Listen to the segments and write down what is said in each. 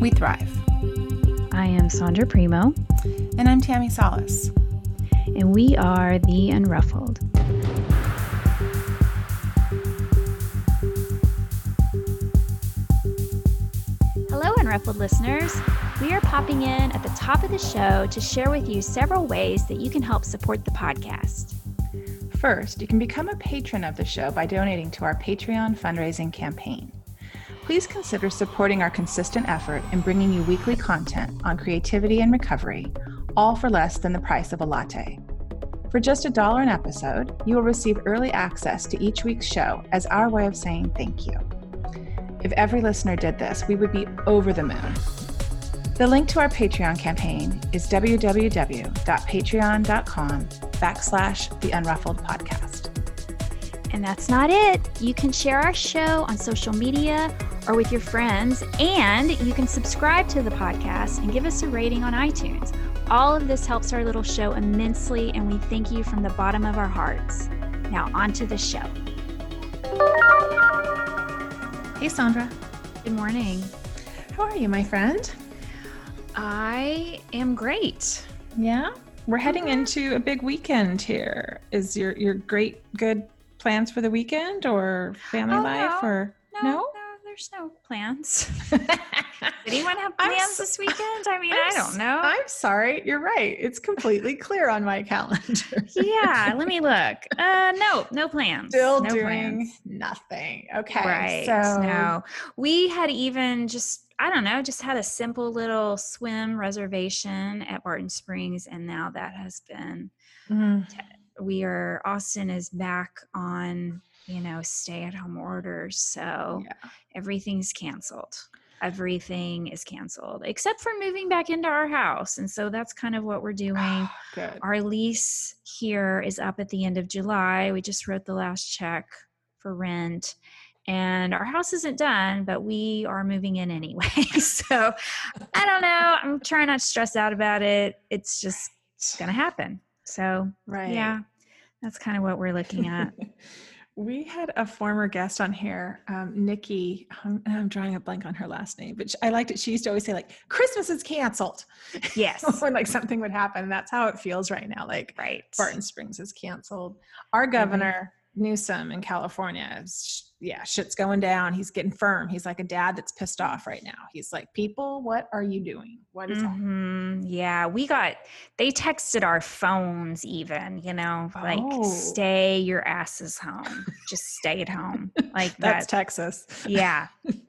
We thrive. I am Sondra Primo. And I'm Tammi Salas. And we are The Unruffled. Hello, Unruffled listeners. We are popping in at the top of the show to share with you several ways that you can help support the podcast. First, you can become a patron of the show by donating to our Patreon fundraising campaign. Please consider supporting our consistent effort in bringing you weekly content on creativity and recovery, all for less than the price of a latte. For just a dollar an episode, you will receive early access to each week's show as our way of saying thank you. If every listener did this, we would be over the moon. The link to our Patreon campaign is www.patreon.com backslash the unruffled podcast. And that's not it. You can share our show on social media or with your friends, and you can subscribe to the podcast and give us a rating on iTunes. All of this helps our little show immensely, and we thank you from the bottom of our hearts. Now, on to the show. Hey, Sondra. Good morning. How are you, my friend? I am great. Yeah, we're heading into a big weekend here. Is your your great good plans for the weekend or family Oh, life no. or No? There's no plans. Anyone have plans s- this weekend? I mean, I'm I s- don't know. I'm sorry. You're right. It's completely clear on my calendar. yeah, let me look. Uh, no, no plans. Still no doing plans. nothing. Okay. Right. So No, we had even just, I don't know, just had a simple little swim reservation at Barton Springs. And now that has been, Mm, we are, Austin is back on, you know, stay at home orders. So yeah. everything's canceled. Everything is canceled except for moving back into our house. And so that's kind of what we're doing. Our lease here is up at the end of July. We just wrote the last check for rent. And our house isn't done, but we are moving in anyway. so I don't know. I'm trying not to stress out about it. It's just going to happen. So, Right. yeah, that's kind of what we're looking at. we had a former guest on here, um, Nikki. I'm, I'm drawing a blank on her last name, but sh- I liked it. She used to always say like, "Christmas is canceled," yes. when like something would happen. And that's how it feels right now. Like Right. Barton Springs is canceled. Our governor Newsom in California, is, yeah, shit's going down. He's getting firm. He's like a dad that's pissed off right now. He's like, "People, what are you doing? What is happening?" Mhm. Yeah, we got they texted our phones even, you know, like Oh. stay your asses home. Just stay at home. Like That's that. Texas. yeah.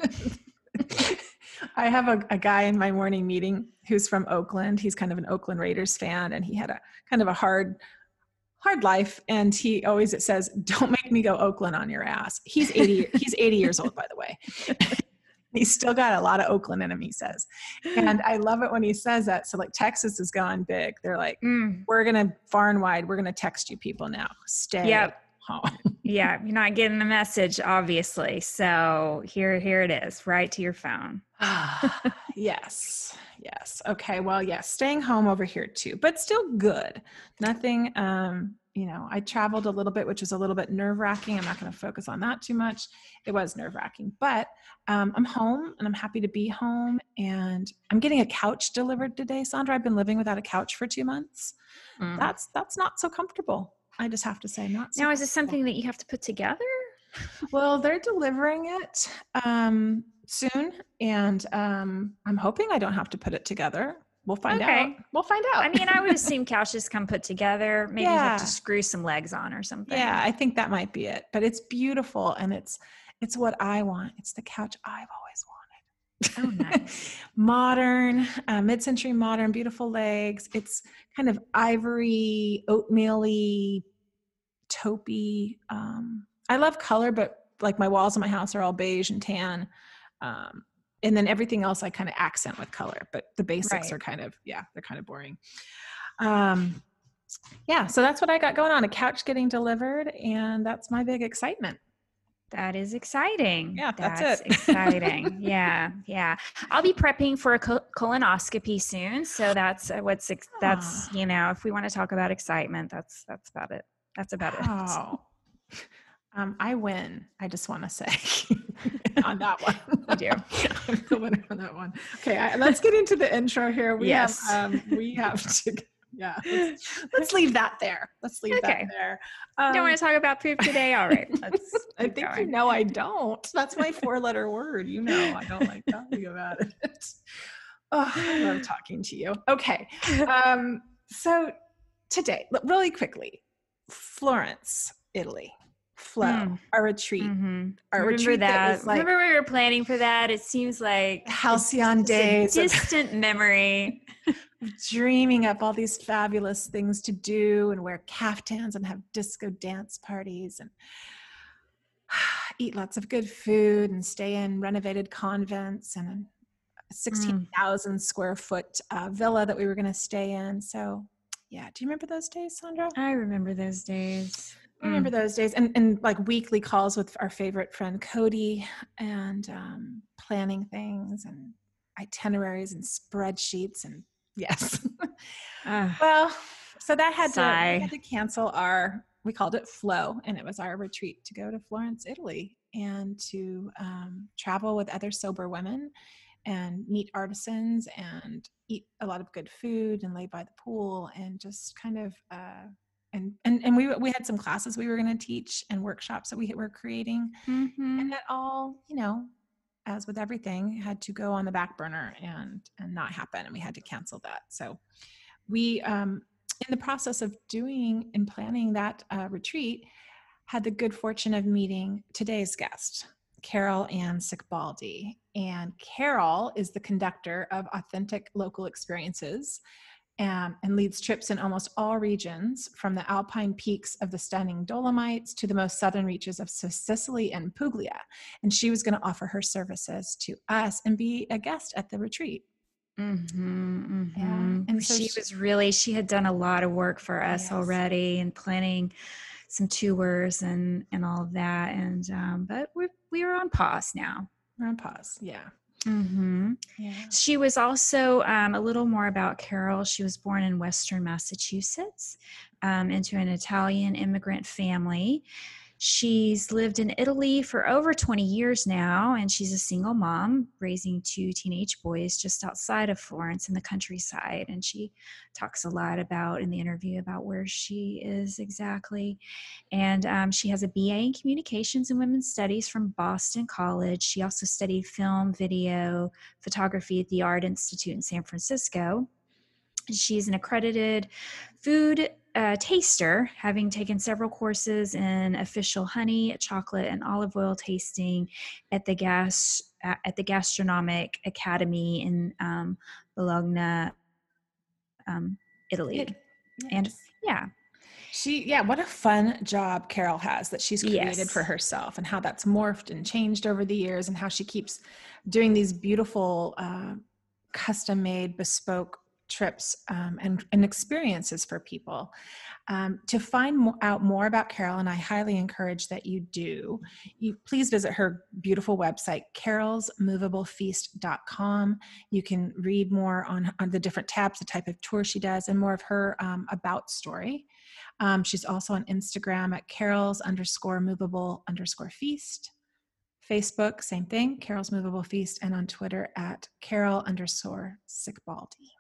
I have a, a guy in my morning meeting who's from Oakland. He's kind of an Oakland Raiders fan, and he had a kind of a hard, hard life. And he always it says, "Don't make me go Oakland on your ass." He's eighty. he's eighty years old, by the way. he's still got a lot of Oakland in him. He says, and I love it when he says that. So like Texas is gone big. They're like, Mm, "We're gonna far and wide. We're gonna text you people now. Stay Yep. home." yeah, you're not getting the message, obviously. So here here it is, right to your phone. yes yes. Okay well yes staying home over here too but still good. Nothing um you know i traveled a little bit which was a little bit nerve wracking i'm not going to focus on that too much. It was nerve wracking but um, i'm home and i'm happy to be home and i'm getting a couch delivered today Sondra. I've been living without a couch for two months. Mm. that's that's not so comfortable i just have to say not so Now is this something that you have to put together? Well, they're delivering it um, soon, and um, I'm hoping I don't have to put it together. We'll find out. We'll find out. I mean, I would assume couches come put together. Maybe you have to screw some legs on or something. yeah, I think that might be it. But it's beautiful, and it's it's what I want. It's the couch I've always wanted. Oh, nice. modern, uh, mid-century modern, beautiful legs. It's kind of ivory, oatmeal-y, taupey. Um, I love color, but like my walls in my house are all beige and tan. Um, and then everything else I kind of accent with color, but the basics Right. are kind of yeah, they're kind of boring. Um, yeah, so that's what I got going on. A couch getting delivered, and that's my big excitement. That is exciting. Yeah, that's it. exciting. yeah, yeah. I'll be prepping for a colonoscopy soon, so that's uh, what's ex- that's Ah. you know, if we want to talk about excitement, that's that's about it. That's about it. Um, I win. I just want to say on that one. You do. I'm the winner on that one. Okay, I, let's get into the intro here. We Yes. have um, we have to yeah. Let's, let's leave that there. Let's leave Okay. that there. You Um, don't want to talk about poop today? All right. Let's I think you know I don't. That's my four-letter word. You know I don't like talking about it. Oh, I love talking to you. Okay. Um, so today, really quickly, Florence, Italy. FLO, Mm. our retreat. Mhm. Our Remember retreat that that? was like Remember we were planning for that? It seems like halcyon days distant memory. dreaming up all these fabulous things to do and wear caftans and have disco dance parties and eat lots of good food and stay in renovated convents and a 16,000 square foot uh, villa that we were going to stay in. So, yeah, do you remember those days, Sondra? I remember those days. I remember those days and, and like weekly calls with our favorite friend Cody and um, planning things and itineraries and spreadsheets and yes. Ah, well, so that had to Sigh. had to cancel our we called it FLO and it was our retreat to go to Florence, Italy and to um, travel with other sober women and meet artisans and eat a lot of good food and lay by the pool and just kind of uh, and and and we we had some classes we were going to teach and workshops that we were creating. Mhm. and that all you know as with everything had to go on the back burner and and not happen and we had to cancel that. So we um in the process of doing and planning that uh, retreat had the good fortune of meeting today's guest carol ann Sicbaldi. And carol is the conductor of authentic local experiences um, and leads trips in almost all regions, from the alpine peaks of the stunning Dolomites to the most southern reaches of Sicily and Puglia. And she was going to offer her services to us and be a guest at the retreat. Mhm, Yeah, mhm. and so she she- was really she had done a lot of work for us Yes. already and planning some tours and and all of that and um but we're we were on pause now We're on pause. Yeah. Hmm Yeah. she was also um, a little more about carol. She was born in western massachusetts um, into an italian immigrant family She's lived in Italy for over 20 years now, and she's a single mom raising two teenage boys just outside of Florence in the countryside. And she talks a lot about in the interview about where she is exactly. And um, she has a BA in Communications and Women's Studies from Boston College. She also studied film, video, photography at the Art Institute in San Francisco. She's an accredited food uh, taster, having taken several courses in official honey, chocolate, and olive oil tasting at the gas at the Gastronomic Academy in um, Bologna, um, Italy. It- And yeah, She, yeah, what a fun job Carol has that she's created Yes. for herself and how that's morphed and changed over the years and how she keeps doing these beautiful, uh, custom made, bespoke trips um, and, and experiences for people. Um, to find mo- out more about Carol, and I highly encourage that you do, you please visit her beautiful website, carolsmoveablefeast.com. You can read more on, on the different tabs, the type of tour she does, and more of her um, about story. Um, she's also on Instagram at Carol's underscore moveable underscore feast. Facebook, same thing, Carol's Moveable Feast, and on Twitter at Carol underscore Sicbaldi.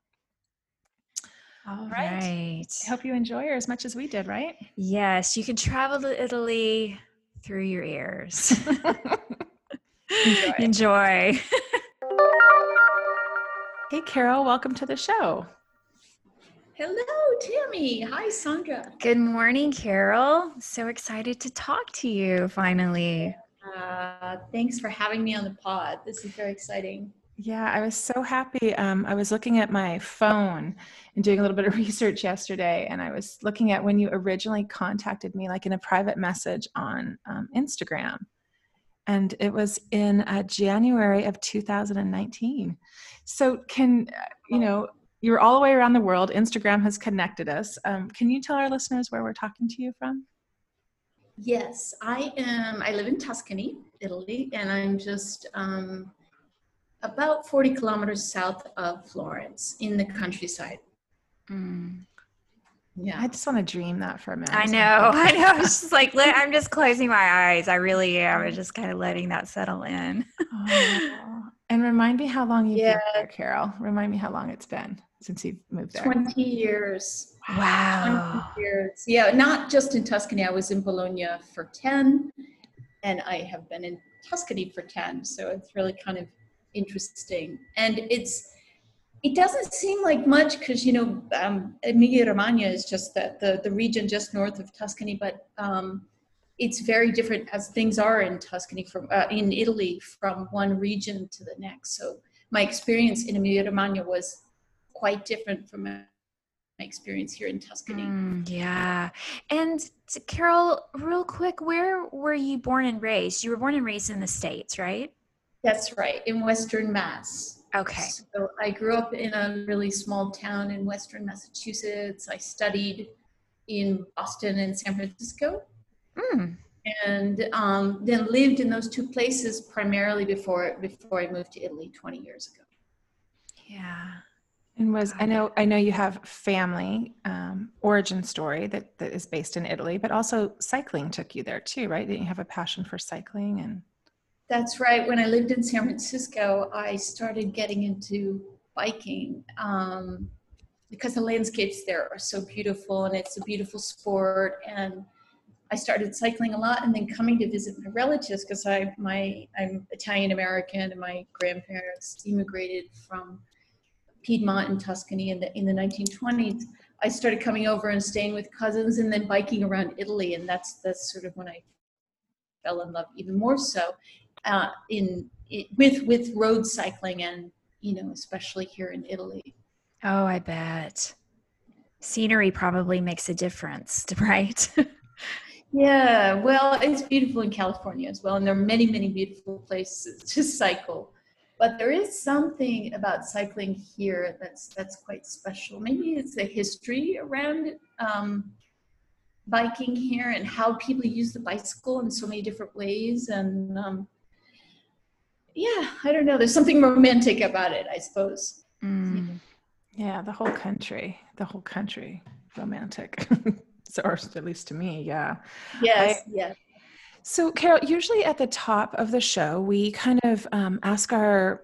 All right. right. I hope you enjoy her as much as we did, right? Yes, you can travel to Italy through your ears. Enjoy. Enjoy. Hey, Carol, welcome to the show. Hello, Tammi. Hi, Sondra. Good morning, Carol. So excited to talk to you finally. Uh, thanks for having me on the pod. This is very exciting. Yeah, I was so happy. Um, I was looking at my phone and doing a little bit of research yesterday, and I was looking at when you originally contacted me, like in a private message on um, Instagram. and it was in uh, January of 2019. So, can you know, you're all the way around the world. Instagram has connected us. Um, can you tell our listeners where we're talking to you from? Yes, I am. I live in Tuscany, Italy, and I'm just um, about 40 kilometers south of Florence in the countryside. Mm. Yeah, I just want to dream that for a minute. I know, I know. It's just like I'm just closing my eyes. I really am. I'm just kind of letting that settle in. oh. And remind me how long you've yeah. been there, Carol. Remind me how long it's been since you moved there. 20 years. Wow. 20 years. Yeah, not just in Tuscany. I was in Bologna for 10, and I have been in Tuscany for 10. So it's really kind of interesting. And it's, it doesn't seem like much because you know um, Emilia Romagna is just the, the, the region just north of Tuscany, but um, it's very different as things are in Tuscany from uh, in Italy from one region to the next. So my experience in Emilia Romagna was quite different from my experience here in Tuscany. Mm, yeah, and Carol, real quick, where were you born and raised? You were born and raised in the states, right? That's right, in Western Mass. Okay. So I grew up in a really small town in Western Massachusetts. I studied in Boston and San Francisco. Mm. And um, then lived in those two places primarily before before I moved to Italy 20 years ago. Yeah. And was I know I know you have family um, origin story that that is based in Italy, but also cycling took you there too, right? Didn't you have a passion for cycling and that's right. When I lived in San Francisco, I started getting into biking um, because the landscapes there are so beautiful and it's a beautiful sport. And I started cycling a lot and then coming to visit my relatives because I my I'm Italian American and my grandparents immigrated from Piedmont and Tuscany in the in the 1920s. I started coming over and staying with cousins and then biking around Italy and that's that's sort of when I fell in love even more so uh, in it, with with road cycling and you know especially here in Italy. Oh, I bet scenery probably makes a difference, right? yeah, well, it's beautiful in California as well, and there are many many beautiful places to cycle. But there is something about cycling here that's that's quite special. Maybe it's the history around um, biking here and how people use the bicycle in so many different ways and um, yeah, I don't know. There's something romantic about it, I suppose. Mm. Yeah, the whole country, the whole country, romantic. so, or at least to me, yeah. Yes, I, yeah. So, Carol, usually at the top of the show, we kind of um, ask our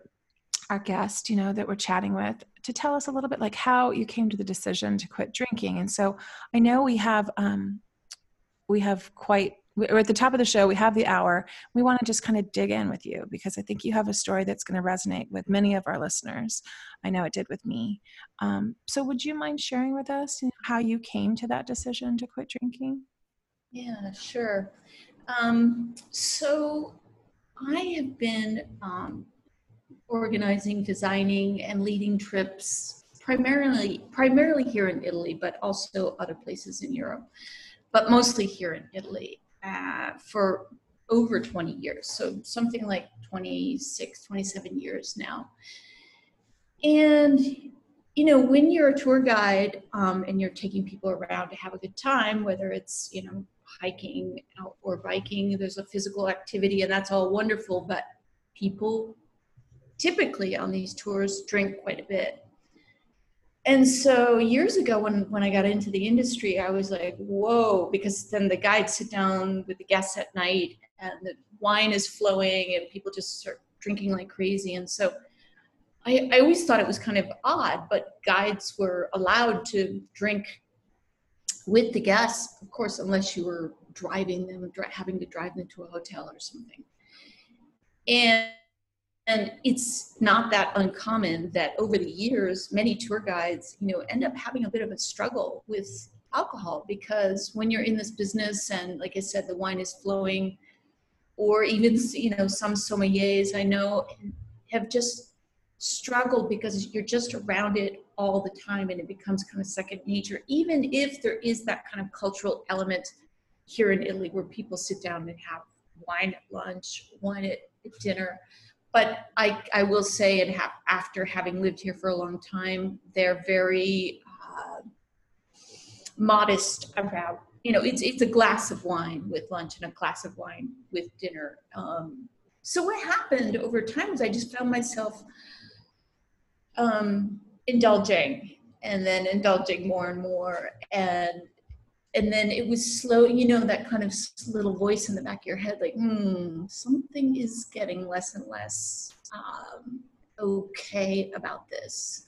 our guest, you know, that we're chatting with, to tell us a little bit like how you came to the decision to quit drinking. And so, I know we have um, we have quite we're at the top of the show we have the hour. We want to just kind of dig in with you because i think you have a story that's going to resonate with many of our listeners. I know it did with me. Um, so would you mind sharing with us how you came to that decision to quit drinking? Yeah sure. Um, so i have been um, organizing designing and leading trips primarily primarily here in italy but also other places in europe but mostly here in italy uh, for over 20 years. So something like 26, 27 years now. And, you know, when you're a tour guide um, and you're taking people around to have a good time, whether it's, you know, hiking or biking, there's a physical activity and that's all wonderful, but people typically on these tours drink quite a bit and so years ago when when i got into the industry i was like whoa because then the guides sit down with the guests at night and the wine is flowing and people just start drinking like crazy. And so I, I always thought it was kind of odd but guides were allowed to drink with the guests of course unless you were driving them having to drive them to a hotel or something. And and it's not that uncommon that over the years many tour guides you know end up having a bit of a struggle with alcohol because when you're in this business and like i said the wine is flowing or even you know some sommeliers i know have just struggled because you're just around it all the time and it becomes kind of second nature even if there is that kind of cultural element here in italy where people sit down and have wine at lunch, wine at dinner. But I, I will say, and ha- after having lived here for a long time, they're very uh, modest about, you know, it's, it's a glass of wine with lunch and a glass of wine with dinner. Um, so what happened over time was I just found myself um, indulging and then indulging more and more and and then it was slow you know that kind of little voice in the back of your head like hmm something is getting less and less um, okay about this.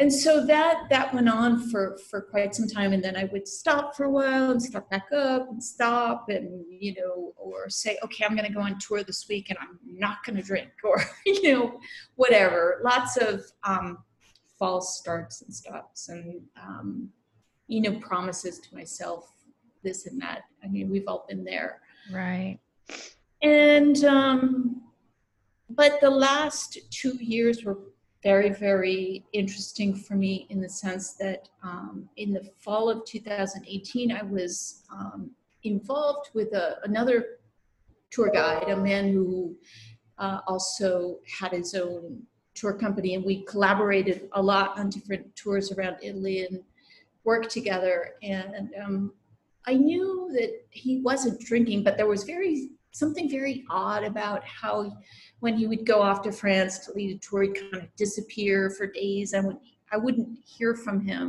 And so that that went on for for quite some time and then i would stop for a while and start back up and stop and you know or say okay i'm going to go on tour this week and i'm not going to drink or you know whatever. Lots of um, false starts and stops and um, you know promises to myself this and that. I mean we've all been there. Right. And um, but the last two years were very, very interesting for me in the sense that um, in the fall of 2018, I was um, involved with a, another tour guide, a man who uh, also had his own tour company, and we collaborated a lot on different tours around Italy and worked together. And um, I knew that he wasn't drinking, but there was very something very odd about how when he would go off to France to lead a tour, he'd kind of disappear for days. I would I wouldn't hear from him.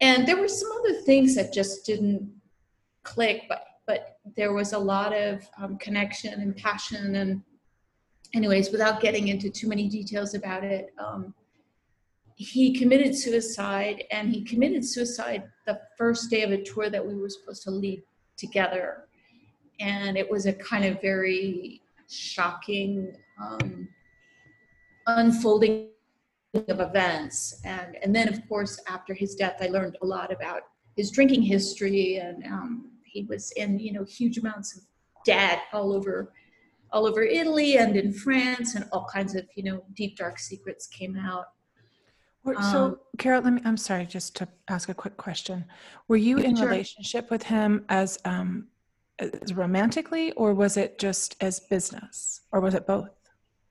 And there were some other things that just didn't click, but but there was a lot of um, connection and passion and anyways without getting into too many details about it um, he committed suicide and he committed suicide the first day of a tour that we were supposed to lead together. And it was a kind of very shocking um, unfolding of events. And and then of course after his death i learned a lot about his drinking history. And um, he was in you know huge amounts of debt all over all over italy and in france and all kinds of you know deep dark secrets came out So, Um, Carol, let me, I'm sorry, just to ask a quick question. Were you in Sure. relationship with him as, um, as romantically, or was it just as business, or was it both?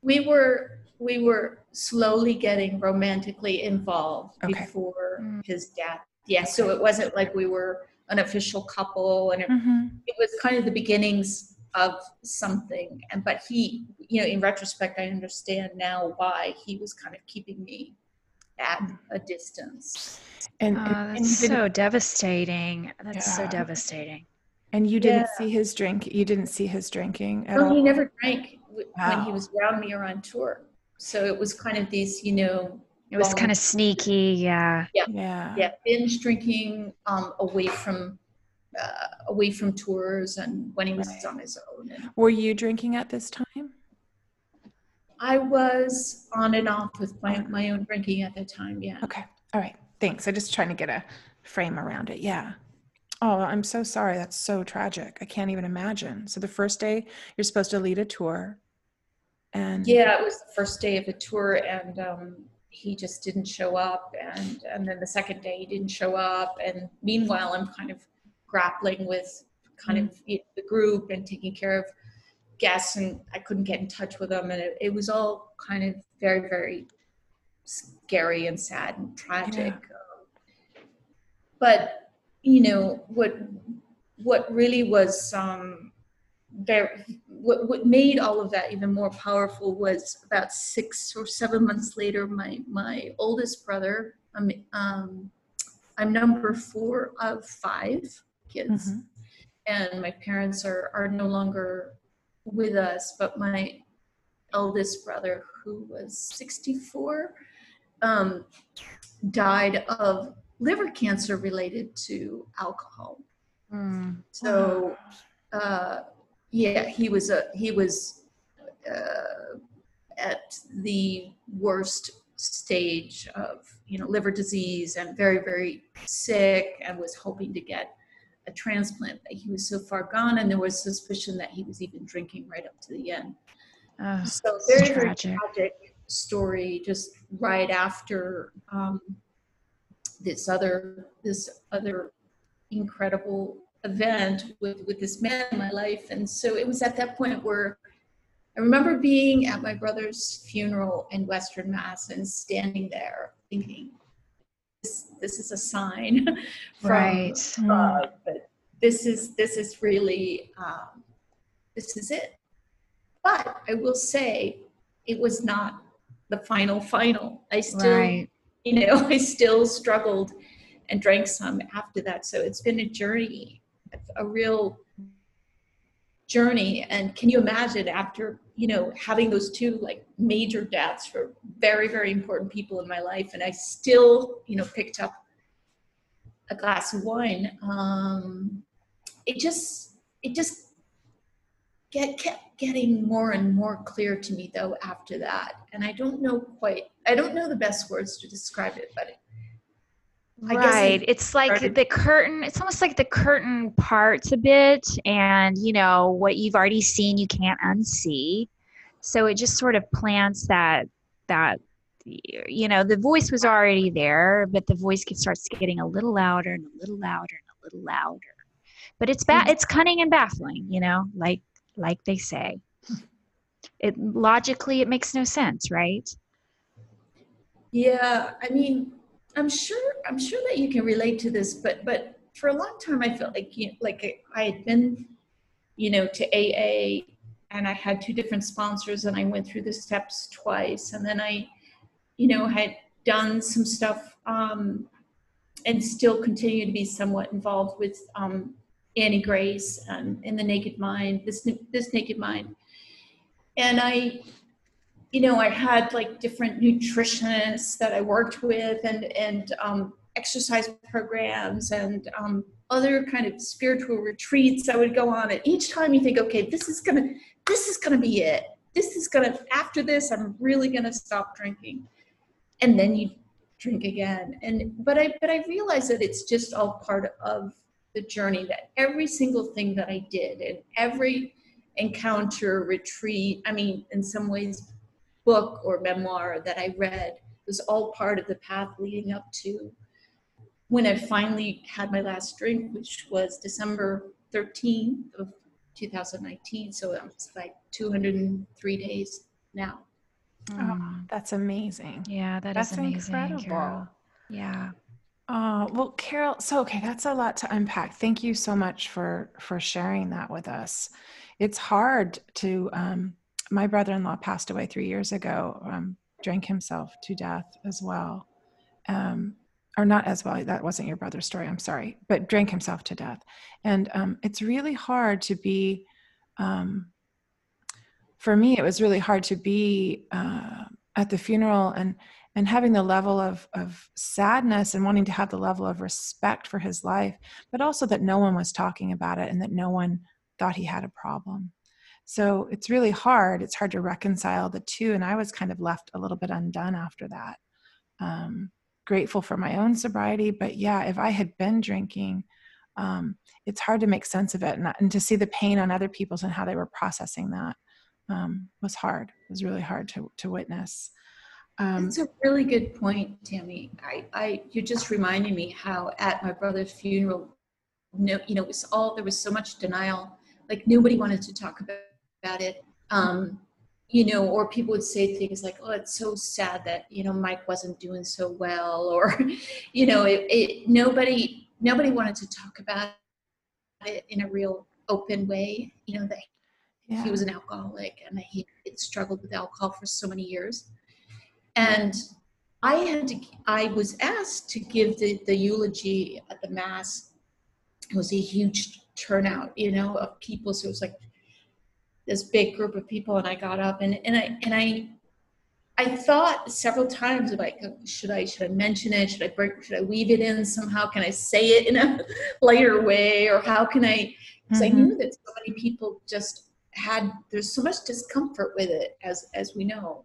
we were we were slowly getting romantically involved Okay. before Mm. his death yeah so it wasn't like we were an official couple and it, Mm-hmm. it was kind of the beginnings of something and but he you know in retrospect i understand now why he was kind of keeping me at a distance And, oh, and, and that's so devastating that's so devastating and you didn't Yeah. see his drink. You didn't see his drinking at no all. he never drank w- when he was around me or on tour so it was kind of these you know it was long- kind of sneaky yeah yeah. yeah binge drinking um, away from uh, away from tours and when he was Right. on his own and Were you drinking at this time? I was on and off with my, my own drinking at the time yeah Okay. All right. Thanks. I'm just trying to get a frame around it. Yeah. Oh, I'm so sorry. That's so tragic. I can't even imagine. So the first day you're supposed to lead a tour and yeah it was the first day of a tour and um, he just didn't show up and and then the second day he didn't show up and meanwhile i'm kind of grappling with kind of you know, the group and taking care of guests and i couldn't get in touch with them and it, it was all kind of very very scary and sad and tragic. Um, but you know what what really was um very what, what made all of that even more powerful was about six or seven months later my my oldest brother um, um i'm number four of five kids. Mhm. and my parents are are no longer with us but my eldest brother who was 64 um, died of liver cancer related to alcohol Mm. so uh, yeah, he was a he was uh, at the worst stage of you know liver disease and very very sick and was hoping to get a transplant. But he was so far gone, and there was suspicion that he was even drinking right up to the end. Oh, So very very tragic. tragic story. Just right after um, this other this other incredible event with with this man in my life, and so it was at that point where I remember being at my brother's funeral in Western Mass and standing there thinking, "This this is a sign from Right. God, but this is this is really um, this is it." But I will say, it was not the final final. I still Right. you know, I still struggled and drank some after that. So it's been a journey, a real journey. And can you imagine after, you know, having those two like major deaths for very, very important people in my life, and I still, you know, picked up a glass of wine. Um, it just, it just get kept getting more and more clear to me though after that. And I don't know quite, I don't know the best words to describe it, but I guess I right. It's like started- the curtain it's almost like the curtain parts a bit and you know what you've already seen you can't unsee. So it just sort of plants that that you know the voice was already there but the voice gets starts getting a little louder and a little louder and a little louder. But it's ba- it's cunning and baffling you know like like they say. It logically it makes no sense right? Yeah, I mean, I'm sure I'm sure that you can relate to this, but but for a long time I felt like you like I, I had been, you know, to AA and I had two different sponsors and I went through the steps twice. And then I, you know, had done some stuff um, and still continue to be somewhat involved with um, Annie Grace and in the Naked Mind, this this Naked Mind, and I you know, I had like different nutritionists that I worked with and, and um, exercise programs and um, other kind of spiritual retreats I would go on. And each time you think, okay, this is gonna, this is gonna be it. This is gonna, after this, I'm really gonna stop drinking. And then you drink again. And, but I, but I realized that it's just all part of the journey that every single thing that I did and every encounter, retreat, I mean, in some ways, book or memoir that I read was all part of the path leading up to when I finally had my last drink, which was December 13th of 2019. So it's like 203 days now. Oh, that's amazing. yeah that is That's amazing incredible. Carol. yeah Oh, well, Carol, so okay, that's a lot to unpack. Thank you so much for for sharing that with us. It's hard to um my brother-in-law passed away 3 years ago, um drank himself to death as well. Um or not as well, that wasn't your brother's story, I'm sorry, but drank himself to death. And um it's really hard to be um for me it was really hard to be uh, at the funeral and and having the level of of sadness and wanting to have the level of respect for his life but also that no one was talking about it and that no one thought he had a problem so it's really hard it's hard to reconcile the two and i was kind of left a little bit undone after that um, grateful for my own sobriety but yeah if i had been drinking um, it's hard to make sense of it and, and to see the pain on other people's and how they were processing that um, was hard it was really hard to, to witness um, That's a really good point, Tammi. I, I, you just reminded me how at my brother's funeral, no, you know, it was all there was so much denial. Like nobody wanted to talk about, about it. Um, you know, or people would say things like, "Oh, it's so sad that you know Mike wasn't doing so well," or, you know, it, it nobody nobody wanted to talk about it in a real open way. You know that yeah. he was an alcoholic and that he had struggled with alcohol for so many years and i had to i was asked to give the, the eulogy at the mass it was a huge turnout you know of people so it was like this big group of people and i got up and, and i and i i thought several times like should i should i mention it should i break should i weave it in somehow can i say it in a lighter way or how can i because Mhm. i knew that so many people just had there's so much discomfort with it as as we know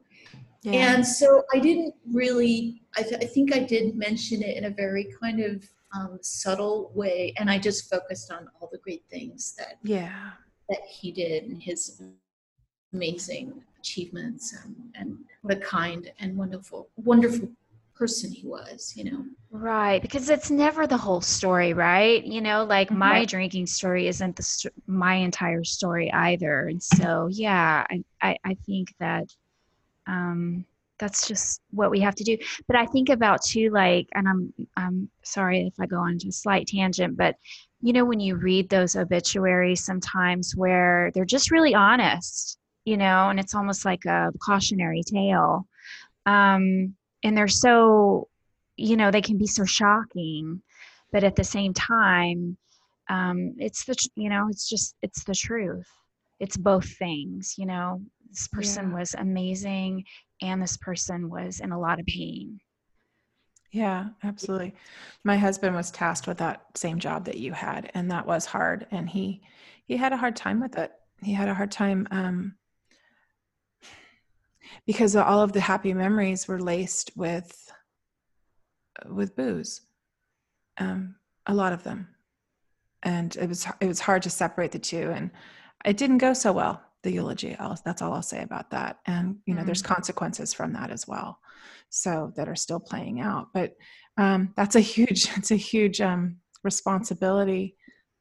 yeah. and so I didn't really, I, th- I think I did mention it in a very kind of um, subtle way. And I just focused on all the great things that, yeah that he did and his amazing achievements and, and what a kind and wonderful, wonderful person he was, you know. Right, because it's never the whole story, right? You know, like my Right. drinking story isn't the st- my entire story either, and so yeah, I I, I think that um, that's just what we have to do. But I think about too, like, and I'm I'm sorry if I go on to a slight tangent, but you know, when you read those obituaries, sometimes where they're just really honest, you know, and it's almost like a cautionary tale, um, and they're so you know they can be so shocking but at the same time um it's the you know it's just it's the truth it's both things you know this person Yeah. was amazing and this person was in a lot of pain Yeah, absolutely. My husband was tasked with that same job that you had, and that was hard. And he he had a hard time with it. He had a hard time um, because all of the happy memories were laced with with booze. Um, a lot of them, and it was it was hard to separate the two. And it didn't go so well. The eulogy. I'll, that's all I'll say about that. And you know, there's consequences from that as well so that are still playing out but um, that's a huge it's a huge um, responsibility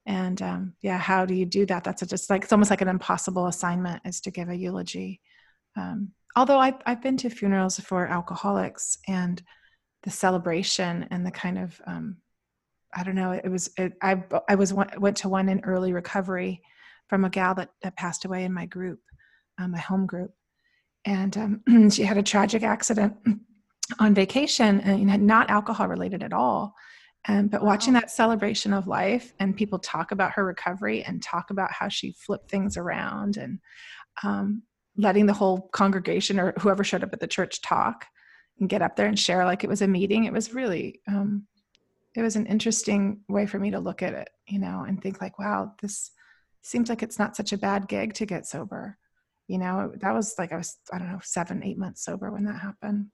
and um, yeah how do you do that that's a, just like it's almost like an impossible assignment is to give a eulogy um, although I've, I've been to funerals for alcoholics and the celebration and the kind of um, i don't know it was it, i i was went to one in early recovery from a gal that, that passed away in my group uh, my home group. And um, she had a tragic accident on vacation and not alcohol related at all. Um, but watching that celebration of life and people talk about her recovery and talk about how she flipped things around and um, letting the whole congregation or whoever showed up at the church talk and get up there and share like it was a meeting it was really um, it was an interesting way for me to look at it you know and think like wow this seems like it's not such a bad gig to get sober. You know that was like i was i don't know seven eight months sober when that happened.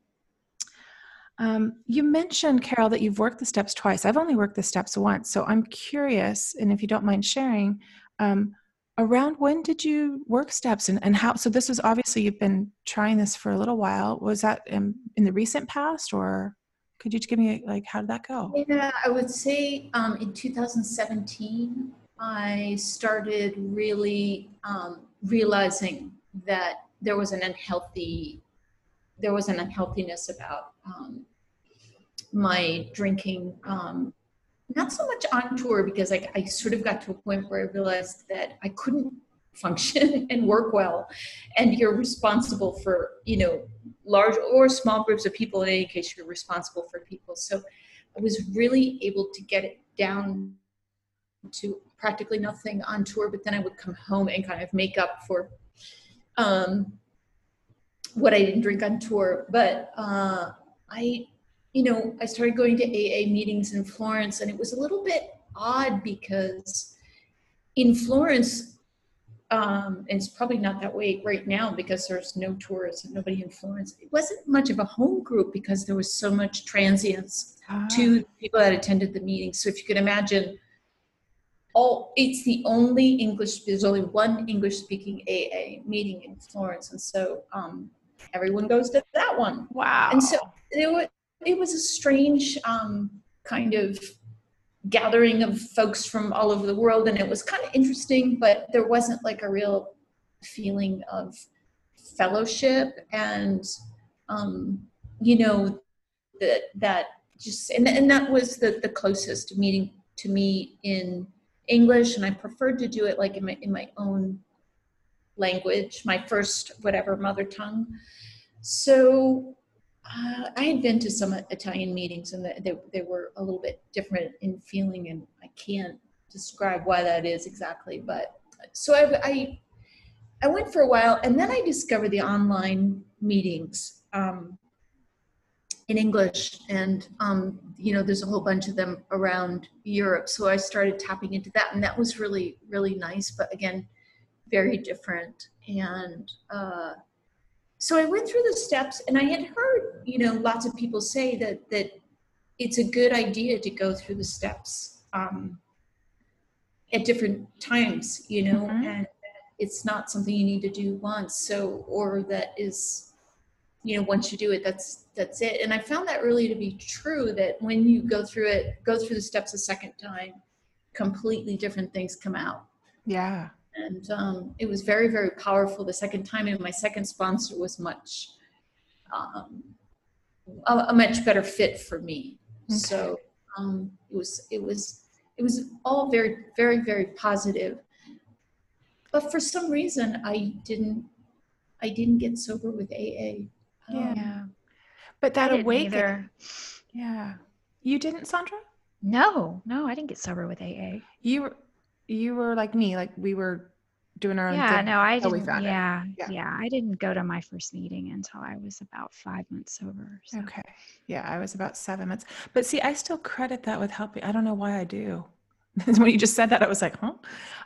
Um, you mentioned carol that you've worked the steps twice. I've only worked the steps once so i'm curious and if you don't mind sharing um, around when did you work steps and, and how so this is obviously you've been trying this for a little while. Was that in, in the recent past or could you just give me like how did that go? Yeah, I would say um, in 2017, I started really um, realizing that there was an unhealthy, there was an unhealthiness about um, my drinking. Um, not so much on tour because I, I sort of got to a point where I realized that I couldn't function and work well, and you're responsible for you know large or small groups of people. In any case, you're responsible for people. So I was really able to get it down to practically nothing on tour, but then I would come home and kind of make up for um, what I didn't drink on tour. But uh, I, you know, I started going to AA meetings in Florence, and it was a little bit odd because in Florence, um, and it's probably not that way right now because there's no tourists and nobody in Florence. It wasn't much of a home group because there was so much transience Ah, to people that attended the meeting. So if you could imagine, all it's the only English. There's only one English speaking AA meeting in Florence, and so um, everyone goes to that one. wow And so it was it was a strange um, kind of gathering of folks from all over the world, and it was kind of interesting, but there wasn't like a real feeling of fellowship and um, you know that that just and, and that was the the closest meeting to me in English, and I preferred to do it like in my in my own language, my first whatever mother tongue. So uh, I had been to some Italian meetings, and they, they were a little bit different in feeling, and I can't describe why that is exactly. But so I, I, I went for a while, and then I discovered the online meetings um, in English, and um, you know, there's a whole bunch of them around Europe. So I started tapping into that, and that was really, really nice. But again, very different, and. Uh, so I went through the steps, and I had heard, you know, lots of people say that that it's a good idea to go through the steps um, at different times, you know, Mhm. and it's not something you need to do once. So, or that is you know once you do it that's that's it. And i found that really to be true that when you go through it go through the steps a second time completely different things come out. Yeah. and um, it was very very powerful the second time and my second sponsor was much um, a, a much better fit for me. So um, it was it was it was all very very very positive. But for some reason i didn't i didn't get sober with aa Um, Yeah. But that didn't awakening. Yeah. You didn't, Sondra? No, no, I didn't get sober with AA. You were you were like me, like we were doing our own Yeah, thing. no, I didn't. found it. Yeah, Yeah. yeah, I didn't go to my first meeting until I was about five months sober. So. Okay. Yeah, I was about seven months. But see, I still credit that with helping. I don't know why I do. when you just said that, I was like, huh?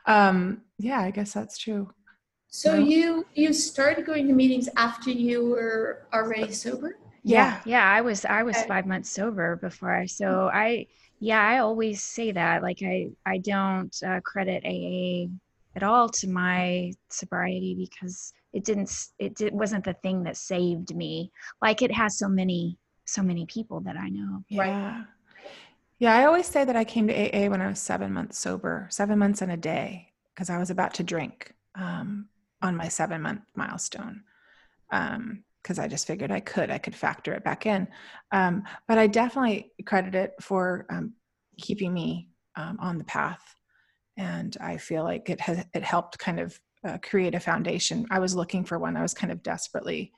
Um, yeah, I guess that's true. so No. you you started going to meetings after you were already sober Yeah, yeah, I was I was Okay. five months sober before I. So I, yeah, I always say that. Like I, I don't uh, credit AA at all to my sobriety because it didn't. It did, wasn't the thing that saved me. Like it has so many, so many people that I know. Right. Yeah. Yeah, I always say that I came to AA when I was seven months sober, seven months and a day, because I was about to drink um, on my seven month milestone. Because I just figured I could, I could factor it back in. Um, but I definitely credit it for um, keeping me um, on the path. And I feel like it has it helped kind of uh, create a foundation. I was looking for one. I was kind of desperately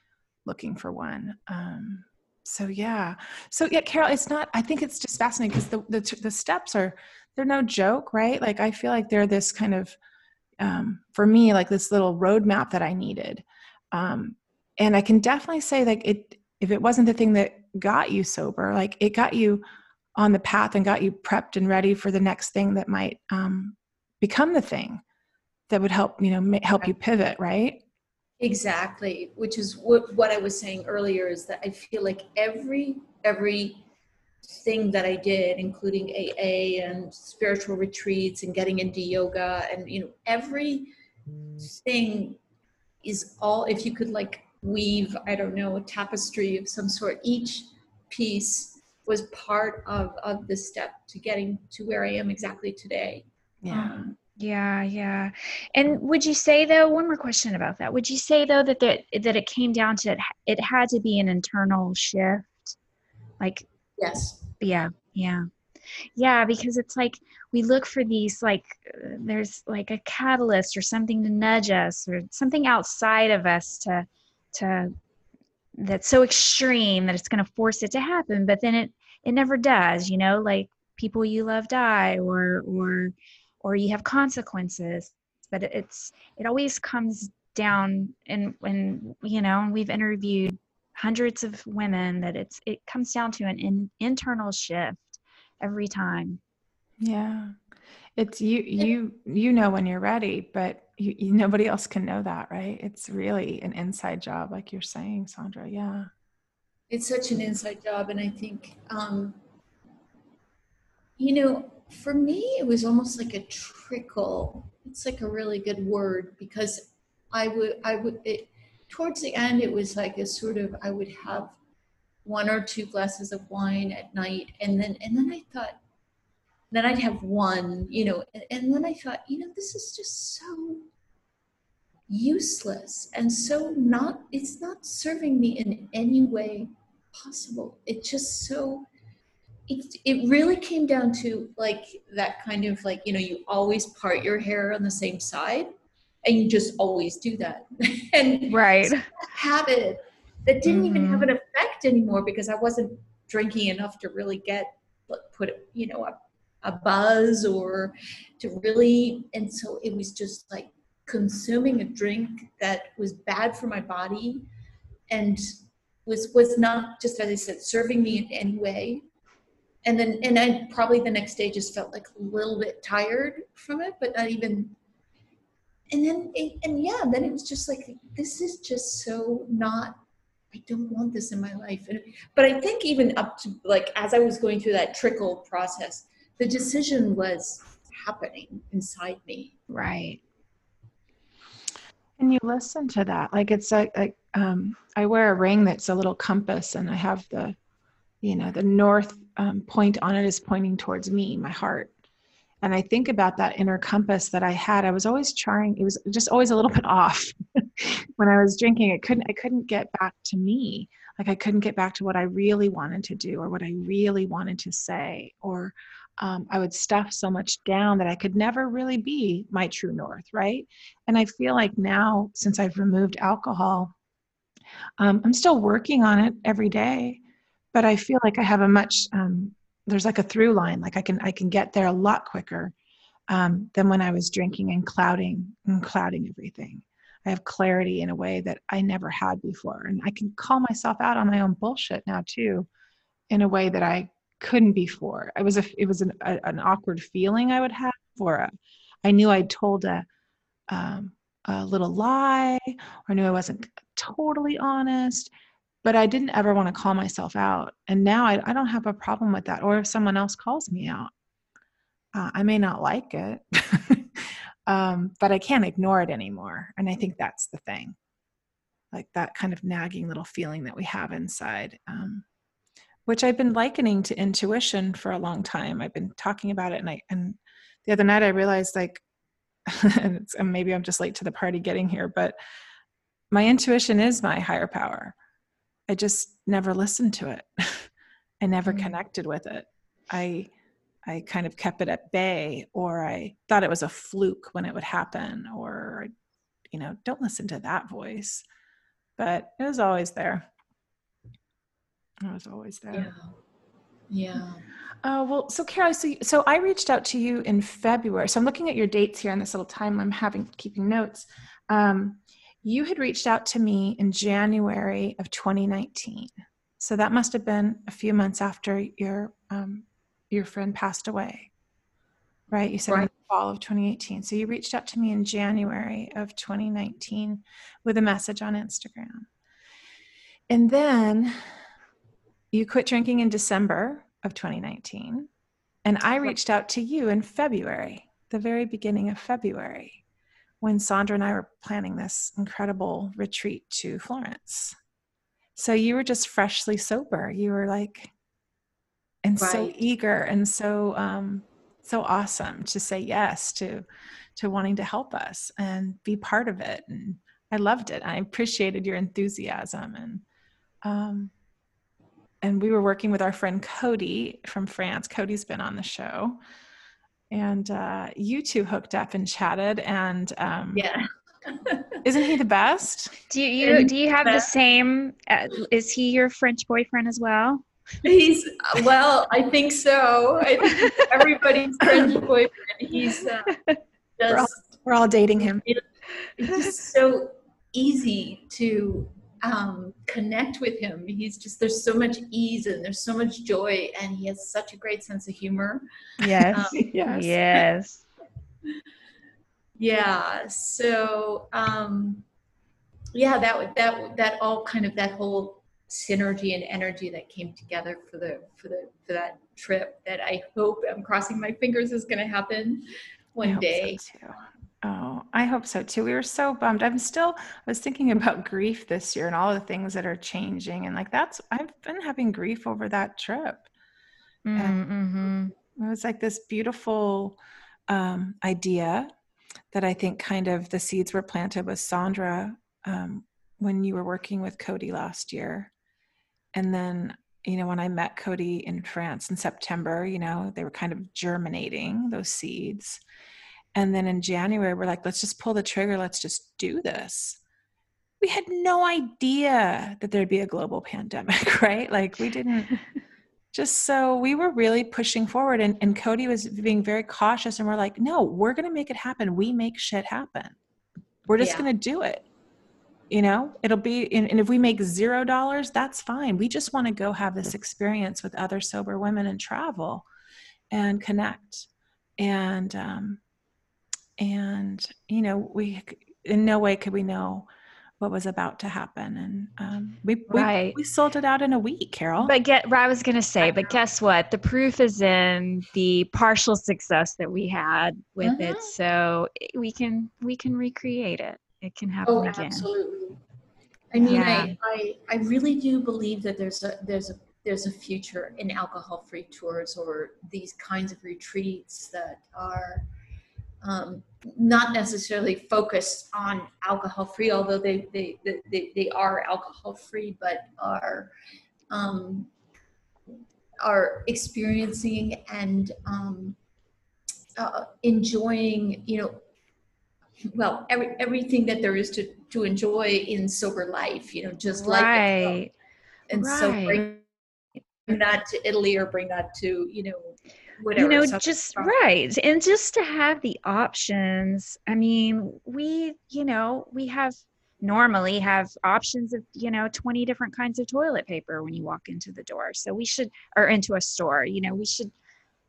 looking for one. Um, so yeah, so yeah, Carol, it's not. I think it's just fascinating because the, the the steps are they're no joke, right? Like I feel like they're this kind of um, for me like this little roadmap that I needed, um, and I can definitely say like it. If it wasn't the thing that got you sober, like it got you on the path and got you prepped and ready for the next thing that might um, become the thing that would help you know help you pivot, right? Exactly, which is what what I was saying earlier is that I feel like every every thing that I did, including AA and spiritual retreats and getting into yoga and you know every thing is all if you could like weave I don't know a tapestry of some sort each piece was part of of the step to getting to where I am exactly today. Um, Yeah, yeah. And would you say though, one more question about that. Would you say though that that, that it came down to it, it had to be an internal shift? Like, yes. yeah, yeah. Yeah, because it's like we look for these like uh, there's like a catalyst or something to nudge us or something outside of us to to that's so extreme that it's going to force it to happen, but then it it never does, you know, like people you love die or or or you have consequences but it's it always comes down and when you know and we've interviewed hundreds of women that it's it comes down to an in, internal shift every time Yeah. It's you you you know when you're ready, but you, you nobody else can know that, right? It's really an inside job like you're saying, Sondra. Yeah. it's such an inside job and i think um you know for me it was almost like a trickle it's like a really good word because i would i would it towards the end it was like a sort of i would have one or two glasses of wine at night and then and then i thought then i'd have one you know and, and then i thought you know this is just so useless and so not it's not serving me in any way possible. It just so it, it really came down to like that kind of like you know you always part your hair on the same side and you just always do that. And right. habit that didn't even have Mhm. an effect anymore because I wasn't drinking enough to really get put you know a, a buzz or to really and so it was just like consuming a drink that was bad for my body and was was not just as I said serving me in any way. And then and I probably the next day just felt like a little bit tired from it but not even and then it, and yeah then it was just like this is just so not i don't want this in my life. But i think even up to like as i was going through that trickle process the decision was happening inside me right And you listen to that. Like it's like, like um, I wear a ring that's a little compass, and I have the, you know, the north um, point on it is pointing towards me, my heart. And I think about that inner compass that I had. I was always trying. It was just always a little bit off when I was drinking. I couldn't. I couldn't get back to me. Like I couldn't get back to what I really wanted to do, or what I really wanted to say, or um, I would stuff so much down that I could never really be my true north, right? And I feel like now, since I've removed alcohol, um, I'm still working on it every day, but I feel like I have a much um, there's like a through line, like I can I can get there a lot quicker um, than when I was drinking and clouding and clouding everything. I have clarity in a way that I never had before, and I can call myself out on my own bullshit now too, in a way that I couldn't before. It was a it was an, a, an awkward feeling I would have for a. I knew I'd told a um, a little lie, or knew I wasn't totally honest, but I didn't ever want to call myself out. And now I, I don't have a problem with that. Or if someone else calls me out, uh, I may not like it, um, but I can't ignore it anymore. And I think that's the thing, like that kind of nagging little feeling that we have inside. Um, which I've been likening to intuition for a long time. I've been talking about it, and I and the other night I realized like, and, and maybe I'm just late to the party getting here, but my intuition is my higher power. I just never listened to it. I never mm-hmm. connected with it. I I kind of kept it at bay, or I thought it was a fluke when it would happen, or you know, don't listen to that voice. But it was always there. I was always there. Yeah. Yeah. Uh, well, so Carol, so so I reached out to you in February. So I'm looking at your dates here on this little time I'm having keeping notes. Um, you had reached out to me in January of 2019. So that must have been a few months after your um, your friend passed away, right? You said right. in the fall of 2018. So you reached out to me in January of 2019 with a message on Instagram, and then you quit drinking in December of 2019. And I reached out to you in February, the very beginning of February, when Sondra and I were planning this incredible retreat to Florence. So you were just freshly sober. You were like, and right. so eager and so um, so awesome to say yes to to wanting to help us and be part of it. And I loved it. I appreciated your enthusiasm and um, and we were working with our friend Cody from France. Cody's been on the show, and uh, you two hooked up and chatted. And um, yeah, isn't he the best? Do you do you have the same? Uh, is he your French boyfriend as well? He's well, I think so. I think everybody's French boyfriend. He's uh, just, we're, all, we're all dating him. It, it's just so easy to um, connect with him. He's just there's so much ease and there's so much joy, and he has such a great sense of humor. Yes, um, yes, yes. Yeah. So, um, yeah, that that that all kind of that whole synergy and energy that came together for the for the for that trip that I hope I'm crossing my fingers is going to happen one day. So Oh, I hope so too. We were so bummed. I'm still, I was thinking about grief this year and all the things that are changing. And like, that's, I've been having grief over that trip. Mm-hmm. It was like this beautiful um, idea that I think kind of the seeds were planted with Sondra um, when you were working with Cody last year. And then, you know, when I met Cody in France in September, you know, they were kind of germinating those seeds and then in January, we're like, let's just pull the trigger. Let's just do this. We had no idea that there'd be a global pandemic, right? Like, we didn't. just so we were really pushing forward and, and cody was being very cautious and we're like no we're going to make it happen we make shit happen we're just yeah. going to do it you know it'll be and, and if we make zero dollars that's fine we just want to go have this experience with other sober women and travel and connect and um, and you know we in no way could we know what was about to happen and um, we, right. we, we sold it out in a week carol but get i was going to say but guess what the proof is in the partial success that we had with uh-huh. it so we can we can recreate it it can happen Oh, again. absolutely. I mean, Yeah. I, I, I really do believe that there's a, there's a, there's a future in alcohol-free tours or these kinds of retreats that are um, not necessarily focused on alcohol-free, although they, they, they, they are alcohol-free, but are, um, are experiencing and um, uh, enjoying, you know, well, every, everything that there is to, to enjoy in sober life, you know, just life itself. Right. And so bring that to Italy or bring that to, you know, whatever. you know just right and just to have the options i mean we you know we have normally have options of you know 20 different kinds of toilet paper when you walk into the door so we should or into a store you know we should